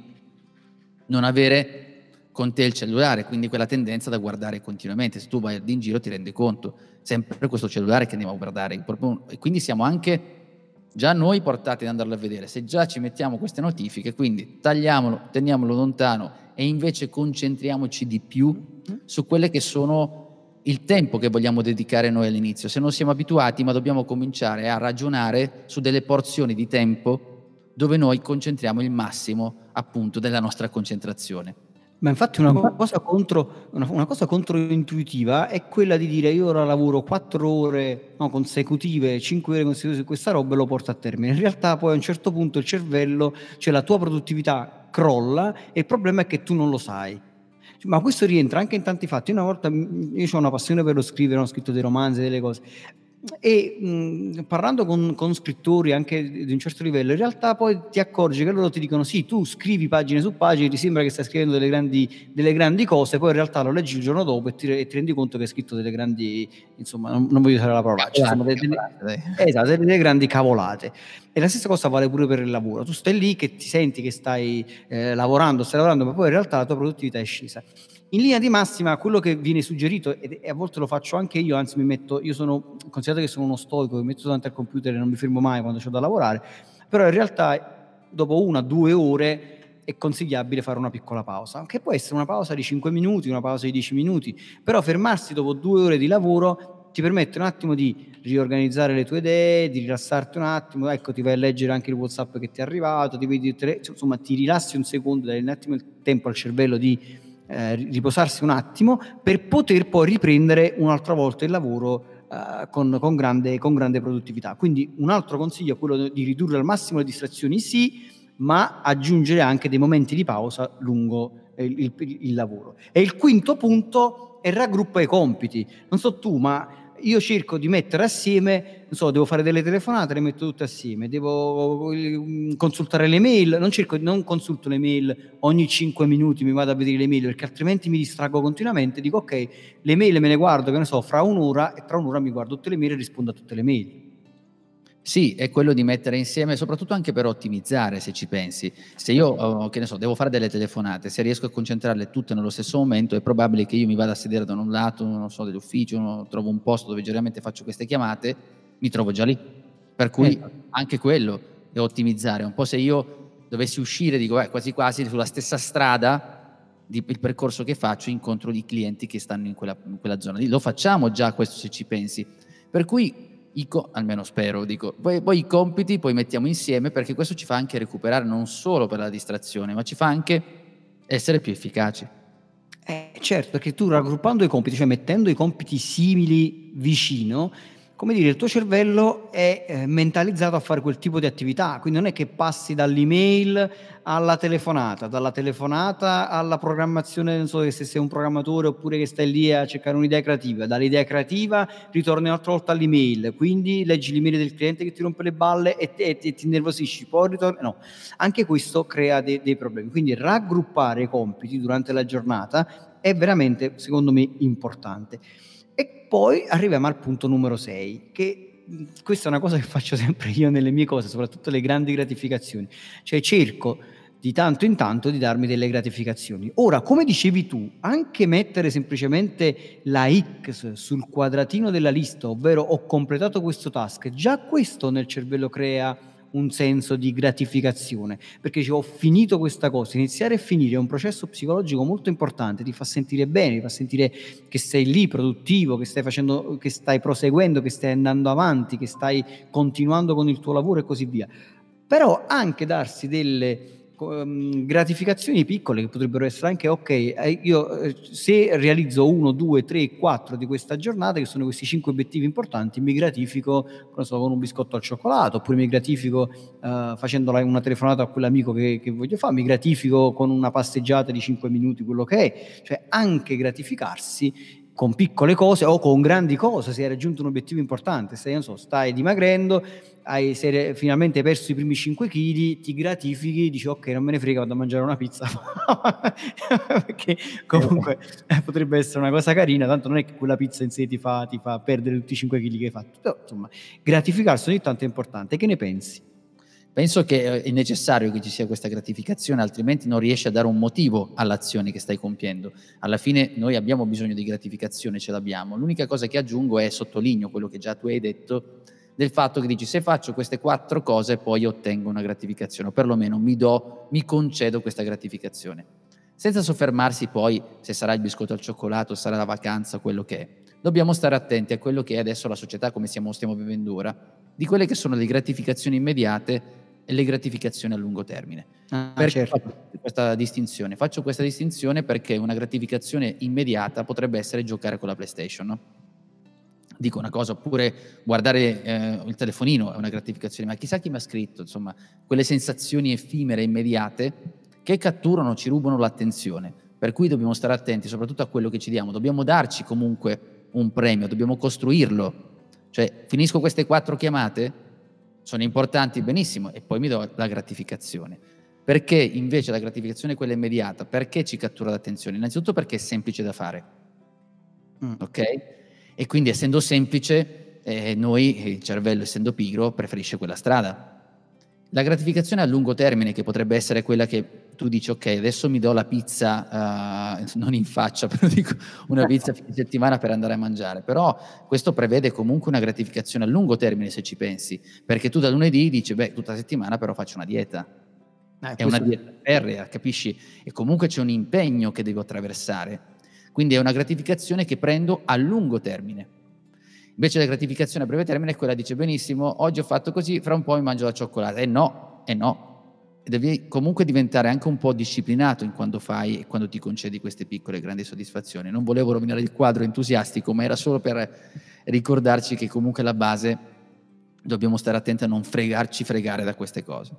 non avere con te il cellulare, quindi quella tendenza da guardare continuamente. Se tu vai in giro ti rendi conto, sempre questo cellulare che andiamo a guardare. E quindi siamo anche già noi portati ad andarlo a vedere. Se già ci mettiamo queste notifiche, quindi tagliamolo, teniamolo lontano e invece concentriamoci di più su quelle che sono il tempo che vogliamo dedicare noi all'inizio. Se non siamo abituati, ma dobbiamo cominciare a ragionare su delle porzioni di tempo dove noi concentriamo il massimo appunto della nostra concentrazione. Ma infatti una cosa, contro, una, una cosa controintuitiva è quella di dire io ora lavoro 4 ore no, consecutive, 5 ore consecutive su questa roba e lo porto a termine. In realtà poi a un certo punto il cervello, cioè la tua produttività crolla e il problema è che tu non lo sai. Ma questo rientra anche in tanti fatti. Una volta io ho una passione per lo scrivere, ho scritto dei romanzi, delle cose e mh, parlando con, con, scrittori anche di un certo livello, in realtà poi ti accorgi che loro ti dicono sì, tu scrivi pagine su pagine, ti sembra che stai scrivendo delle grandi, delle grandi cose, poi in realtà lo leggi il giorno dopo e ti, e ti, rendi conto che hai scritto delle grandi, insomma, non, non voglio usare la parola, insomma, delle, delle, esatto, delle grandi cavolate. E la stessa cosa vale pure per il lavoro. Tu stai lì che ti senti che stai eh, lavorando, stai lavorando, ma poi in realtà la tua produttività è scesa. In linea di massima, quello che viene suggerito, e a volte lo faccio anche io, anzi mi metto, io sono, considerato che sono uno stoico, mi metto davanti al computer e non mi fermo mai quando c'ho da lavorare, però in realtà dopo una, due ore è consigliabile fare una piccola pausa, che può essere una pausa di 5 minuti, una pausa di 10 minuti, però fermarsi dopo due ore di lavoro ti permette un attimo di riorganizzare le tue idee, di rilassarti un attimo, ecco ti vai a leggere anche il Whatsapp che ti è arrivato, ti vedi, insomma ti rilassi un secondo, dai un attimo il tempo al cervello di eh, riposarsi un attimo per poter poi riprendere un'altra volta il lavoro eh, con, con, grande, con, grande, produttività. Quindi un altro consiglio è quello di ridurre al massimo le distrazioni, sì, ma aggiungere anche dei momenti di pausa lungo il, il, il lavoro. E il quinto punto è raggruppa i compiti. Non so tu, ma io cerco di mettere assieme, non so, devo fare delle telefonate, le metto tutte assieme, devo mm, consultare le mail, non, cerco, non consulto le mail ogni 5 minuti, mi vado a vedere le mail perché altrimenti mi distraggo continuamente, dico ok, le mail me le guardo, che ne so, fra un'ora e tra un'ora mi guardo tutte le mail e rispondo a tutte le mail. Sì, è quello di mettere insieme, soprattutto anche per ottimizzare, se ci pensi. Se io, oh, che ne so, devo fare delle telefonate, se riesco a concentrarle tutte nello stesso momento, è probabile che io mi vada a sedere da un lato, non so, dell'ufficio, trovo un posto dove generalmente faccio queste chiamate, mi trovo già lì. Per cui eh. anche quello è ottimizzare. Un po' se io dovessi uscire, dico, eh, quasi quasi sulla stessa strada, di, il percorso che faccio, incontro i clienti che stanno in quella, in quella zona lì. Lo facciamo già questo, se ci pensi. Per cui co- almeno spero, dico, poi, poi, i compiti poi mettiamo insieme perché questo ci fa anche recuperare non solo per la distrazione, ma ci fa anche essere più efficaci. Eh, certo, perché tu raggruppando i compiti, cioè mettendo i compiti simili vicino, come dire, il tuo cervello è eh, mentalizzato a fare quel tipo di attività, quindi non è che passi dall'email alla telefonata, dalla telefonata alla programmazione, non so se sei un programmatore oppure che stai lì a cercare un'idea creativa, dall'idea creativa ritorni un'altra volta all'email, quindi leggi l'email del cliente che ti rompe le balle e, e, e ti innervosisci, poi ritorni, no, anche questo crea de, dei problemi, quindi raggruppare i compiti durante la giornata è veramente, secondo me, importante. E poi arriviamo al punto numero 6, che questa è una cosa che faccio sempre io nelle mie cose, soprattutto le grandi gratificazioni. Cioè cerco di tanto in tanto di darmi delle gratificazioni. Ora, come dicevi tu, anche mettere semplicemente la X sul quadratino della lista, ovvero ho completato questo task, già questo nel cervello crea un senso di gratificazione, perché dice, ho finito questa cosa, iniziare e finire è un processo psicologico molto importante, ti fa sentire bene, ti fa sentire che sei lì produttivo, che stai facendo, che stai proseguendo, che stai andando avanti, che stai continuando con il tuo lavoro e così via. Però anche darsi delle gratificazioni piccole che potrebbero essere anche ok, eh, io eh, se realizzo uno, due, tre, quattro di questa giornata, che sono questi cinque obiettivi importanti, mi gratifico so, con un biscotto al cioccolato, oppure mi gratifico uh, facendo una telefonata a quell'amico che, che, voglio fare, mi gratifico con una passeggiata di cinque minuti, quello che è, cioè anche gratificarsi con piccole cose o con grandi cose, se hai raggiunto un obiettivo importante, se so, stai dimagrendo, hai se finalmente perso i primi 5 kg, ti gratifichi, dici ok non me ne frega, vado a mangiare una pizza, perché comunque eh, potrebbe essere una cosa carina, tanto non è che quella pizza in sé ti fa, ti fa perdere tutti i 5 kg che hai fatto, però insomma gratificarsi ogni tanto è importante, che ne pensi? Penso che eh, è necessario che ci sia questa gratificazione, altrimenti non riesci a dare un motivo all'azione che stai compiendo. Alla fine noi abbiamo bisogno di gratificazione, ce l'abbiamo. L'unica cosa che aggiungo è sottolineo quello che già tu hai detto, del fatto che dici se faccio queste quattro cose poi ottengo una gratificazione, o perlomeno mi do, mi concedo questa gratificazione. Senza soffermarsi poi se sarà il biscotto al cioccolato, sarà la vacanza, quello che è. Dobbiamo stare attenti a quello che è adesso la società come stiamo, stiamo vivendo ora, di quelle che sono le gratificazioni immediate le gratificazioni a lungo termine. Ah, perché certo. faccio questa distinzione? Faccio questa distinzione perché una gratificazione immediata potrebbe essere giocare con la PlayStation, no? Dico una cosa, oppure guardare eh, il telefonino è una gratificazione, ma chissà chi mi ha scritto, insomma, quelle sensazioni effimere, immediate, che catturano, ci rubano l'attenzione. Per cui dobbiamo stare attenti soprattutto a quello che ci diamo, dobbiamo darci comunque un premio, dobbiamo costruirlo. Cioè, finisco queste quattro chiamate, sono importanti, benissimo, e poi mi do la gratificazione. Perché invece la gratificazione è quella immediata? Perché ci cattura l'attenzione? Innanzitutto perché è semplice da fare. Mm. Ok? E quindi essendo semplice, eh, noi, il cervello essendo pigro, preferisce quella strada. La gratificazione a lungo termine, che potrebbe essere quella che tu dici, ok, adesso mi do la pizza, uh, non in faccia, però dico una pizza fine settimana per andare a mangiare, però questo prevede comunque una gratificazione a lungo termine se ci pensi, perché tu da lunedì dici, beh, tutta la settimana però faccio una dieta. Eh, è una dieta ferrea, capisci? E comunque c'è un impegno che devo attraversare. Quindi è una gratificazione che prendo a lungo termine. Invece la gratificazione a breve termine è quella, dice benissimo, oggi ho fatto così, fra un po' mi mangio la cioccolata. E no, e no. Devi comunque diventare anche un po' disciplinato in quando fai e quando ti concedi queste piccole grandi soddisfazioni. Non volevo rovinare il quadro entusiastico, ma era solo per ricordarci che comunque la base dobbiamo stare attenti a non fregarci fregare da queste cose.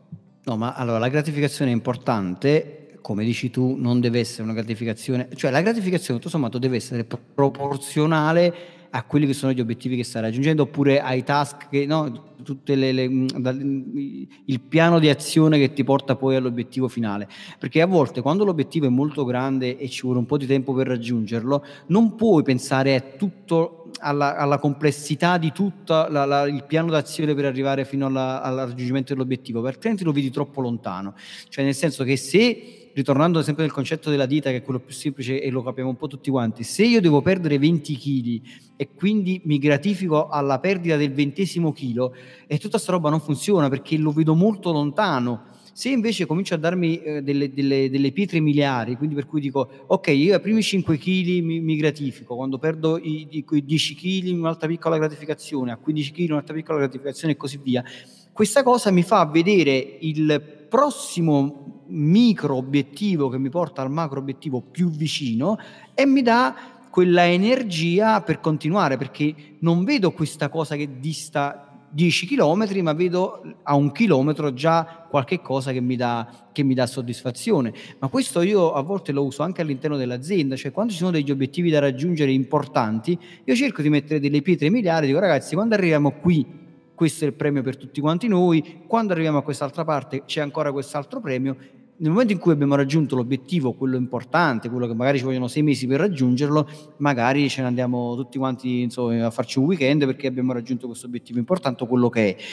No, ma allora la gratificazione è importante come dici tu, non deve essere una gratificazione, cioè la gratificazione tutto sommato deve essere proporzionale a quelli che sono gli obiettivi che stai raggiungendo oppure ai task che no, tutte le, le, il piano di azione che ti porta poi all'obiettivo finale. Perché a volte quando l'obiettivo è molto grande e ci vuole un po' di tempo per raggiungerlo non puoi pensare a tutto alla, alla complessità di tutto la, la, il piano d'azione per arrivare fino alla, al raggiungimento dell'obiettivo perché altrimenti lo vedi troppo lontano. Cioè nel senso che se ritornando sempre nel concetto della dieta, che è quello più semplice e lo capiamo un po' tutti quanti, se io devo perdere 20 kg e quindi mi gratifico alla perdita del ventesimo chilo, e tutta questa roba non funziona perché lo vedo molto lontano. Se invece comincio a darmi eh, delle, delle, delle, pietre miliari, quindi per cui dico, ok, io ai primi 5 kg mi, mi gratifico, quando perdo i, i, i 10 kg un'altra piccola gratificazione, a 15 kg un'altra piccola gratificazione e così via, questa cosa mi fa vedere il prossimo micro obiettivo che mi porta al macro obiettivo più vicino e mi dà quella energia per continuare perché non vedo questa cosa che dista 10 km ma vedo a un chilometro già qualche cosa che mi, dà, che mi dà soddisfazione. Ma questo io a volte lo uso anche all'interno dell'azienda cioè quando ci sono degli obiettivi da raggiungere importanti io cerco di mettere delle pietre miliari dico ragazzi quando arriviamo qui questo è il premio per tutti quanti noi, quando arriviamo a quest'altra parte c'è ancora quest'altro premio, nel momento in cui abbiamo raggiunto l'obiettivo, quello importante, quello che magari ci vogliono sei mesi per raggiungerlo, magari ce ne andiamo tutti quanti insomma, a farci un weekend perché abbiamo raggiunto questo obiettivo importante, quello che è.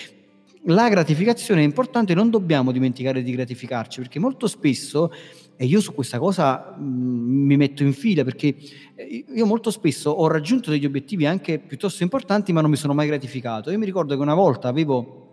La gratificazione è importante, non dobbiamo dimenticare di gratificarci perché molto spesso e io su questa cosa mh, mm, mi metto in fila perché eh, io molto spesso ho raggiunto degli obiettivi anche piuttosto importanti, ma non mi sono mai gratificato. Io mi ricordo che una volta avevo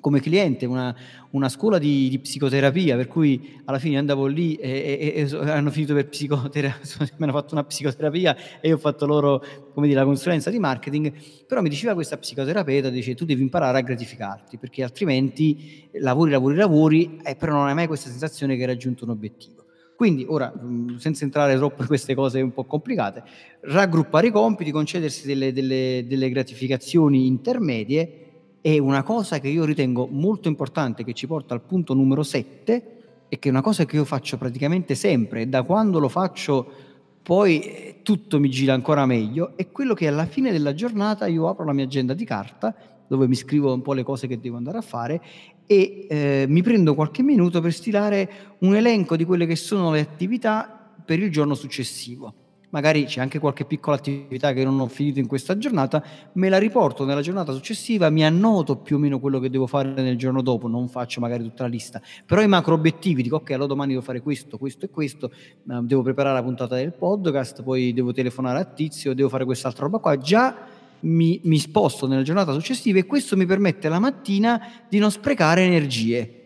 come cliente una, una scuola di, di, psicoterapia, per cui alla fine andavo lì e, e, e hanno finito per psicoterapia, mi hanno fatto una psicoterapia e io ho fatto loro, come dire, la consulenza di marketing, però mi diceva questa psicoterapeuta, dice tu devi imparare a gratificarti, perché altrimenti lavori, lavori, lavori, e però non hai mai questa sensazione che hai raggiunto un obiettivo. Quindi ora, senza entrare troppo in queste cose un po' complicate, raggruppare i compiti, concedersi delle, delle, delle gratificazioni intermedie è una cosa che io ritengo molto importante, che ci porta al punto numero 7 e che è una cosa che io faccio praticamente sempre e da quando lo faccio poi eh, tutto mi gira ancora meglio, è quello che alla fine della giornata io apro la mia agenda di carta dove mi scrivo un po' le cose che devo andare a fare e eh, mi prendo qualche minuto per stilare un elenco di quelle che sono le attività per il giorno successivo. Magari c'è anche qualche piccola attività che non ho finito in questa giornata, me la riporto nella giornata successiva, mi annoto più o meno quello che devo fare nel giorno dopo, non faccio magari tutta la lista, però i macro obiettivi, dico ok, allora domani devo fare questo, questo e questo, devo preparare la puntata del podcast, poi devo telefonare a Tizio, devo fare quest'altra roba qua, già mi, mi sposto nella giornata successiva e questo mi permette la mattina di non sprecare energie.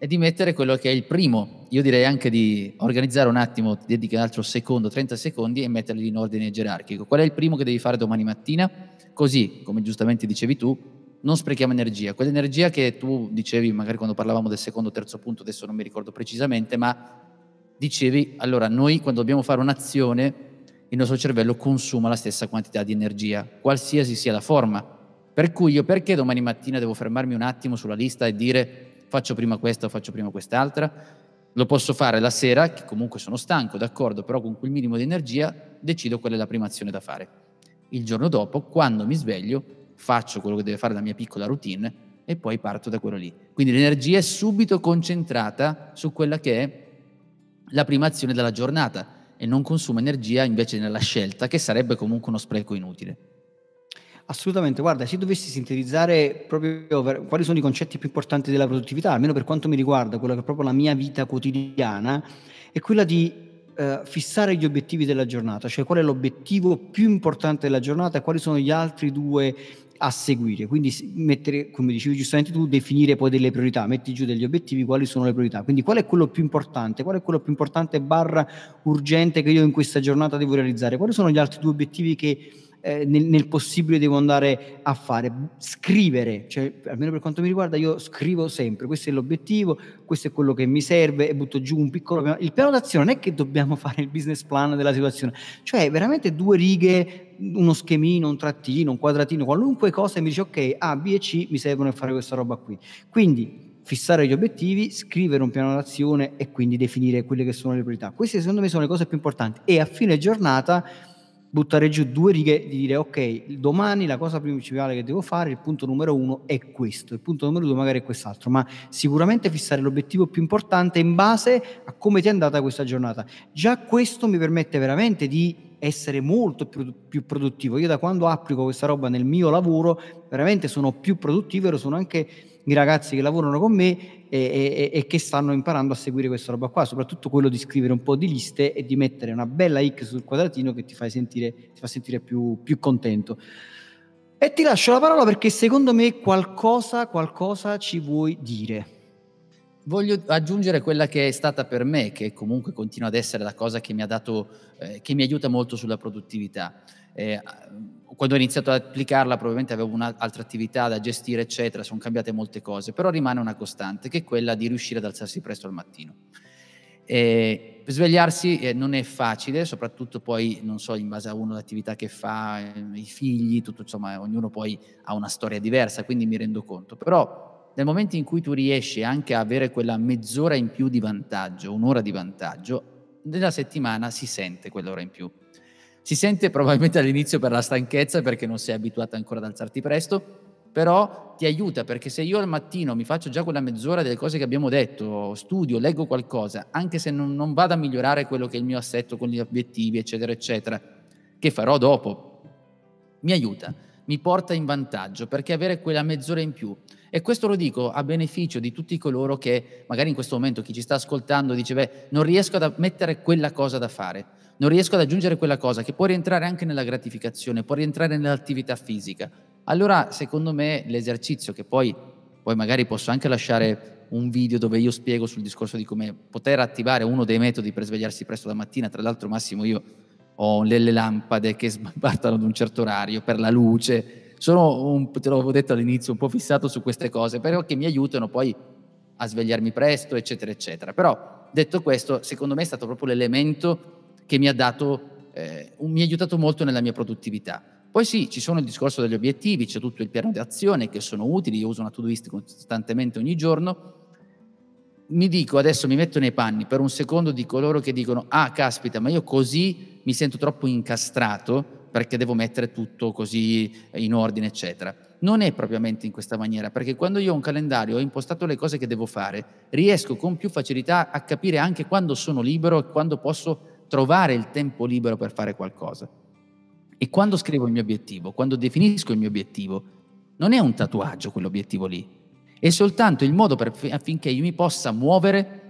E di mettere quello che è il primo. Io direi anche di organizzare un attimo, ti dedichi un altro secondo, 30 secondi e metterli in ordine gerarchico. Qual è il primo che devi fare domani mattina? Così, come giustamente dicevi tu, non sprechiamo energia. Quell'energia che tu dicevi, magari quando parlavamo del secondo o terzo punto, adesso non mi ricordo precisamente, ma dicevi, allora noi quando dobbiamo fare un'azione il nostro cervello consuma la stessa quantità di energia, qualsiasi sia la forma. Per cui io perché domani mattina devo fermarmi un attimo sulla lista e dire faccio prima questa o faccio prima quest'altra. Lo posso fare la sera, che comunque sono stanco, d'accordo, però con quel minimo di energia decido qual è la prima azione da fare. Il giorno dopo, quando mi sveglio, faccio quello che deve fare la mia piccola routine e poi parto da quello lì. Quindi l'energia è subito concentrata su quella che è la prima azione della giornata e non consuma energia invece nella scelta, che sarebbe comunque uno spreco inutile. Assolutamente, guarda, se dovessi sintetizzare proprio quali sono i concetti più importanti della produttività, almeno per quanto mi riguarda, quella che è proprio la mia vita quotidiana, è quella di eh, fissare gli obiettivi della giornata, cioè qual è l'obiettivo più importante della giornata e quali sono gli altri due a seguire. Quindi mettere, come dicevi giustamente tu, definire poi delle priorità, metti giù degli obiettivi, quali sono le priorità. Quindi qual è quello più importante, qual è quello più importante barra urgente che io in questa giornata devo realizzare, quali sono gli altri due obiettivi che eh, nel, nel, possibile devo andare a fare. Scrivere, cioè, almeno per quanto mi riguarda, io scrivo sempre, questo è l'obiettivo, questo è quello che mi serve e butto giù un piccolo piano. Il piano d'azione non è che dobbiamo fare il business plan della situazione, cioè veramente due righe, uno schemino, un trattino, un quadratino, qualunque cosa e mi dice ok, A, B e C mi servono per fare questa roba qui. Quindi fissare gli obiettivi, scrivere un piano d'azione e quindi definire quelle che sono le priorità. Queste secondo me sono le cose più importanti e a fine giornata buttare giù due righe di dire ok, domani la cosa principale che devo fare, il punto numero uno è questo, il punto numero due magari è quest'altro, ma sicuramente fissare l'obiettivo più importante in base a come ti è andata questa giornata. Già questo mi permette veramente di essere molto più, più produttivo. Io da quando applico questa roba nel mio lavoro, veramente sono più produttivo e lo sono anche i ragazzi che lavorano con me e, e, e, che stanno imparando a seguire questa roba qua, soprattutto quello di scrivere un po' di liste e di mettere una bella X sul quadratino che ti, sentire, ti fa sentire più, più contento. E ti lascio la parola perché secondo me qualcosa, qualcosa ci vuoi dire. Voglio aggiungere quella che è stata per me, che comunque continua ad essere la cosa che mi ha dato, eh, che mi aiuta molto sulla produttività. Eh, quando ho iniziato ad applicarla probabilmente avevo un'altra attività da gestire, eccetera, sono cambiate molte cose, però rimane una costante, che è quella di riuscire ad alzarsi presto al mattino. E svegliarsi eh, non è facile, soprattutto poi, non so, in base a uno l'attività che fa, eh, i figli, tutto, insomma, ognuno poi ha una storia diversa, quindi mi rendo conto. Però nel momento in cui tu riesci anche a avere quella mezz'ora in più di vantaggio, un'ora di vantaggio, nella settimana si sente quell'ora in più. Si sente probabilmente all'inizio per la stanchezza perché non sei abituato ancora ad alzarti presto, però ti aiuta perché se io al mattino mi faccio già quella mezz'ora delle cose che abbiamo detto, studio, leggo qualcosa, anche se non, non vado a migliorare quello che è il mio assetto con gli obiettivi, eccetera, eccetera, che farò dopo, mi aiuta, mi porta in vantaggio perché avere quella mezz'ora in più. E questo lo dico a beneficio di tutti coloro che magari in questo momento chi ci sta ascoltando dice, beh, non riesco a mettere quella cosa da fare non riesco ad aggiungere quella cosa che può rientrare anche nella gratificazione, può rientrare nell'attività fisica, allora secondo me l'esercizio che poi, poi magari posso anche lasciare un video dove io spiego sul discorso di come poter attivare uno dei metodi per svegliarsi presto la mattina, tra l'altro Massimo io ho delle lampade che sbartano ad un certo orario per la luce, sono, un, te l'avevo detto all'inizio, un po' fissato su queste cose, però che mi aiutano poi a svegliarmi presto, eccetera, eccetera. Però detto questo, secondo me è stato proprio l'elemento che mi ha, dato, eh, mi ha aiutato molto nella mia produttività. Poi sì, ci sono il discorso degli obiettivi, c'è tutto il piano di azione che sono utili, io uso una to-do list costantemente ogni giorno. Mi dico, adesso mi metto nei panni per un secondo di coloro che dicono, ah caspita, ma io così mi sento troppo incastrato perché devo mettere tutto così in ordine, eccetera. Non è propriamente in questa maniera, perché quando io ho un calendario, ho impostato le cose che devo fare, riesco con più facilità a capire anche quando sono libero e quando posso trovare il tempo libero per fare qualcosa. E quando scrivo il mio obiettivo, quando definisco il mio obiettivo, non è un tatuaggio quell'obiettivo lì, è soltanto il modo per, affinché io mi possa muovere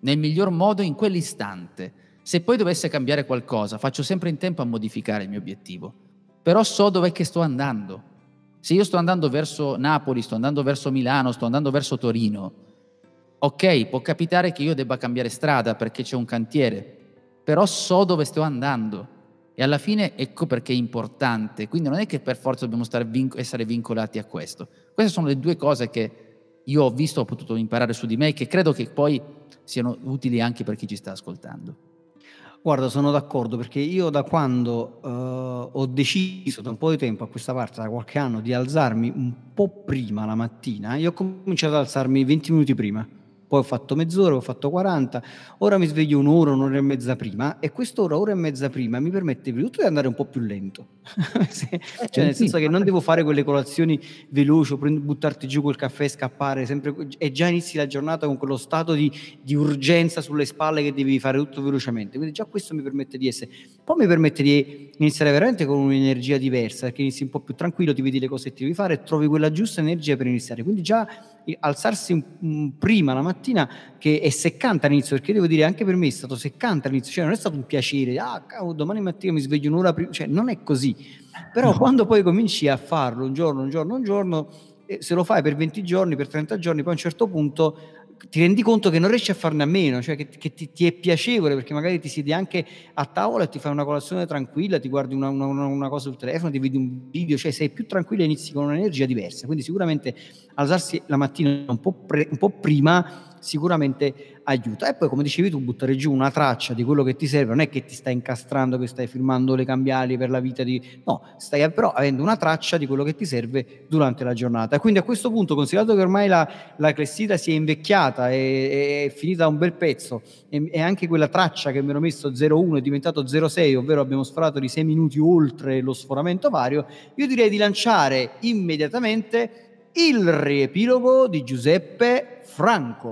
nel miglior modo in quell'istante. Se poi dovesse cambiare qualcosa, faccio sempre in tempo a modificare il mio obiettivo, però so dov'è che sto andando. Se io sto andando verso Napoli, sto andando verso Milano, sto andando verso Torino, ok, può capitare che io debba cambiare strada perché c'è un cantiere, però so dove sto andando. E alla fine ecco perché è importante. Quindi non è che per forza dobbiamo vinc- essere vincolati a questo. Queste sono le due cose che io ho visto, ho potuto imparare su di me che credo che poi siano utili anche per chi ci sta ascoltando. Guarda, sono d'accordo perché io da quando uh, ho deciso da un po' di tempo a questa parte, da qualche anno, di alzarmi un po' prima la mattina, io ho cominciato ad alzarmi 20 minuti prima poi ho fatto mezz'ora, ho fatto 40, ora mi sveglio un'ora, un'ora e mezza prima e quest'ora, ora e mezza prima mi permette prima di tutto di andare un po' più lento, cioè nel senso che non devo fare quelle colazioni veloci, buttarti giù col caffè e scappare, sempre, e già inizi la giornata con quello stato di, di urgenza sulle spalle che devi fare tutto velocemente, quindi già questo mi permette di essere, poi mi permette di iniziare veramente con un'energia diversa, perché inizi un po' più tranquillo, ti vedi le cose che devi fare e trovi quella giusta energia per iniziare, quindi già alzarsi prima la mattina che è seccante all'inizio, perché devo dire anche per me è stato seccante all'inizio, cioè non è stato un piacere, ah cavolo, domani mattina mi sveglio un'ora prima, cioè non è così, però no. quando poi cominci a farlo un giorno, un giorno, un giorno, eh, se lo fai per 20 giorni, per 30 giorni, poi a un certo punto ti rendi conto che non riesci a farne a meno, cioè che, che ti, ti, è piacevole perché magari ti siedi anche a tavola e ti fai una colazione tranquilla, ti guardi una, una, una cosa sul telefono, ti vedi un video, cioè sei più tranquillo e inizi con un'energia diversa. Quindi sicuramente alzarsi la mattina un po', pre, un po prima sicuramente aiuta. E poi, come dicevi tu, buttare giù una traccia di quello che ti serve, non è che ti stai incastrando, che stai firmando le cambiali per la vita di... No, stai però avendo una traccia di quello che ti serve durante la giornata. Quindi a questo punto, considerato che ormai la, la clessita si è invecchiata, è, è finita un bel pezzo, e, e, anche quella traccia che mi ero messo 0,1 è diventato 0,6, ovvero abbiamo sforato di 6 minuti oltre lo sforamento vario, io direi di lanciare immediatamente il riepilogo di Giuseppe Franco.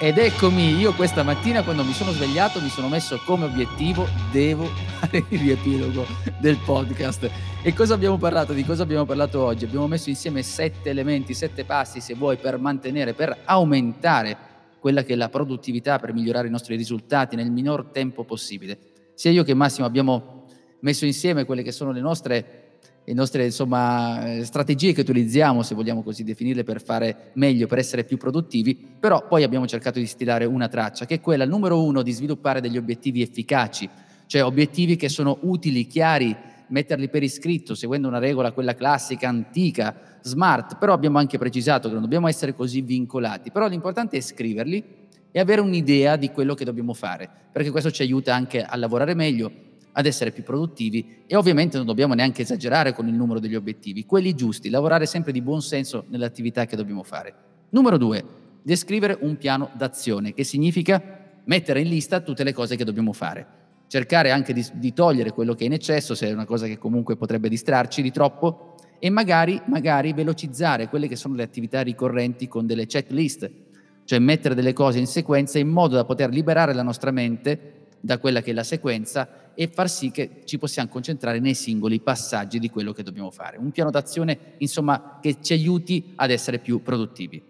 Ed eccomi, io questa mattina quando mi sono svegliato mi sono messo come obiettivo devo fare il riepilogo del podcast. E cosa abbiamo parlato? Di cosa abbiamo parlato oggi? Abbiamo messo insieme sette elementi, sette passi se vuoi per mantenere, per aumentare quella che è la produttività, per migliorare i nostri risultati nel minor tempo possibile. Sia io che Massimo abbiamo messo insieme quelle che sono le nostre le nostre insomma, eh, strategie che utilizziamo, se vogliamo così definirle, per fare meglio, per essere più produttivi, però poi abbiamo cercato di stilare una traccia, che è quella numero uno di sviluppare degli obiettivi efficaci, cioè obiettivi che sono utili, chiari, metterli per iscritto, seguendo una regola, quella classica, antica, smart, però abbiamo anche precisato che non dobbiamo essere così vincolati, però l'importante è scriverli e avere un'idea di quello che dobbiamo fare, perché questo ci aiuta anche a lavorare meglio, ad essere più produttivi e ovviamente non dobbiamo neanche esagerare con il numero degli obiettivi, quelli giusti, lavorare sempre di buon senso nelle attività che dobbiamo fare. Numero due, descrivere un piano d'azione, che significa mettere in lista tutte le cose che dobbiamo fare, cercare anche di, di togliere quello che è in eccesso, se è una cosa che comunque potrebbe distrarci di troppo, e magari, magari velocizzare quelle che sono le attività ricorrenti con delle checklist, cioè mettere delle cose in sequenza in modo da poter liberare la nostra mente da quella che è la sequenza e far sì che ci possiamo concentrare nei singoli passaggi di quello che dobbiamo fare. Un piano d'azione, insomma, che ci aiuti ad essere più produttivi.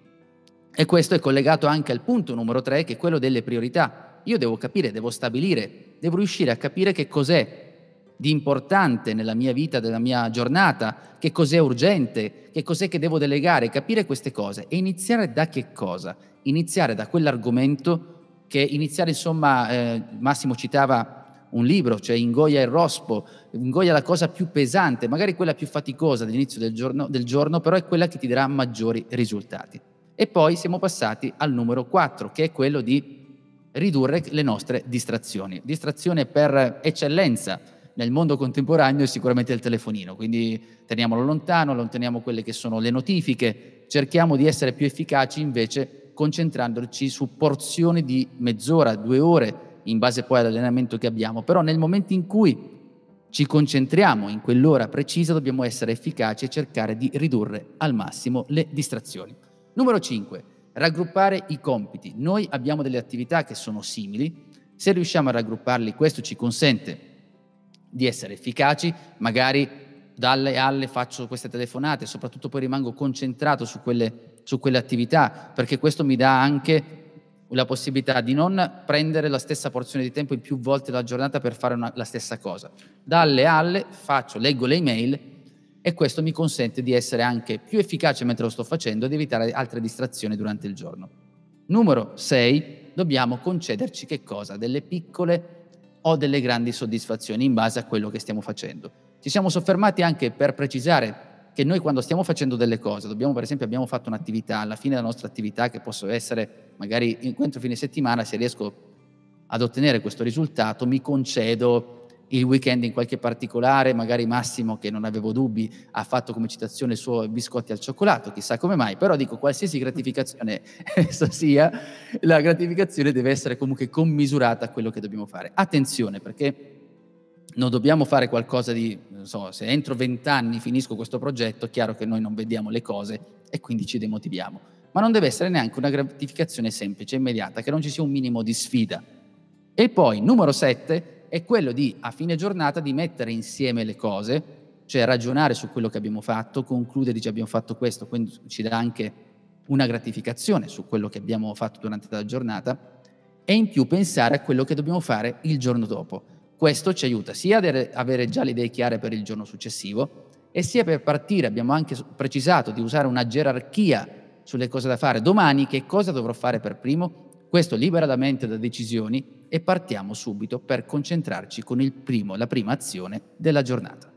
E questo è collegato anche al punto numero tre, che è quello delle priorità. Io devo capire, devo stabilire, devo riuscire a capire che cos'è di importante nella mia vita, nella mia giornata, che cos'è urgente, che cos'è che devo delegare, capire queste cose e iniziare da che cosa? Iniziare da quell'argomento che iniziare insomma, eh, Massimo citava un libro, cioè Ingoia il rospo, ingoia la cosa più pesante, magari quella più faticosa all'inizio del giorno, del giorno, però è quella che ti darà maggiori risultati. E poi siamo passati al numero 4, che è quello di ridurre le nostre distrazioni. Distrazione per eccellenza nel mondo contemporaneo è sicuramente il telefonino, quindi teniamolo lontano, allontaniamo quelle che sono le notifiche, cerchiamo di essere più efficaci invece concentrandoci su porzioni di mezz'ora, due ore, in base poi all'allenamento che abbiamo. Però nel momento in cui ci concentriamo in quell'ora precisa dobbiamo essere efficaci e cercare di ridurre al massimo le distrazioni. Numero 5. Raggruppare i compiti. Noi abbiamo delle attività che sono simili, se riusciamo a raggrupparli questo ci consente di essere efficaci, magari dalle alle faccio queste telefonate, soprattutto poi rimango concentrato su quelle su quelle attività, perché questo mi dà anche la possibilità di non prendere la stessa porzione di tempo in più volte la giornata per fare una, la stessa cosa. Dalle alle faccio, leggo le email e questo mi consente di essere anche più efficace mentre lo sto facendo ed evitare altre distrazioni durante il giorno. Numero 6, dobbiamo concederci che cosa? Delle piccole o delle grandi soddisfazioni in base a quello che stiamo facendo. Ci siamo soffermati anche per precisare che noi quando stiamo facendo delle cose, dobbiamo per esempio abbiamo fatto un'attività, alla fine della nostra attività che possa essere magari entro fine settimana se riesco ad ottenere questo risultato mi concedo il weekend in qualche particolare, magari Massimo, che non avevo dubbi, ha fatto come citazione i suoi biscotti al cioccolato, chissà come mai, però dico qualsiasi gratificazione essa sia, la gratificazione deve essere comunque commisurata a quello che dobbiamo fare. Attenzione, perché non dobbiamo fare qualcosa di, so, se entro vent'anni finisco questo progetto, è chiaro che noi non vediamo le cose e quindi ci demotiviamo. Ma non deve essere neanche una gratificazione semplice, immediata, che non ci sia un minimo di sfida. E poi, numero sette, è quello di, a fine giornata, di mettere insieme le cose, cioè ragionare su quello che abbiamo fatto, concludere, dice abbiamo fatto questo, quindi ci dà anche una gratificazione su quello che abbiamo fatto durante la giornata, e in più pensare a quello che dobbiamo fare il giorno dopo questo ci aiuta sia ad avere già le idee chiare per il giorno successivo e sia per partire, abbiamo anche precisato di usare una gerarchia sulle cose da fare. Domani che cosa dovrò fare per primo? Questo libera la mente da decisioni e partiamo subito per concentrarci con primo, la prima azione della giornata.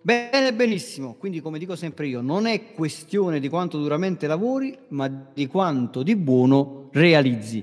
Bene, benissimo. Quindi, come dico sempre io, non è questione di quanto duramente lavori, ma di quanto di buono realizzi.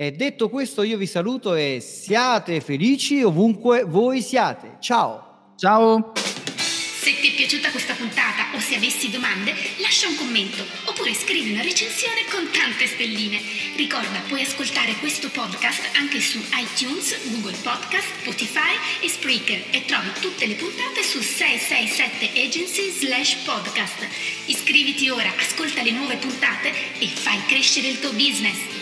E detto questo io vi saluto e siate felici ovunque voi siate. Ciao. Ciao. Se ti è piaciuta questa puntata o se avessi domande, lascia un commento oppure scrivi una recensione con tante stelline. Ricorda, puoi ascoltare questo podcast anche su iTunes, Google Podcast, Spotify e Spreaker e trovi tutte le puntate su 667 agency slash podcast. Iscriviti ora, ascolta le nuove puntate e fai crescere il tuo business.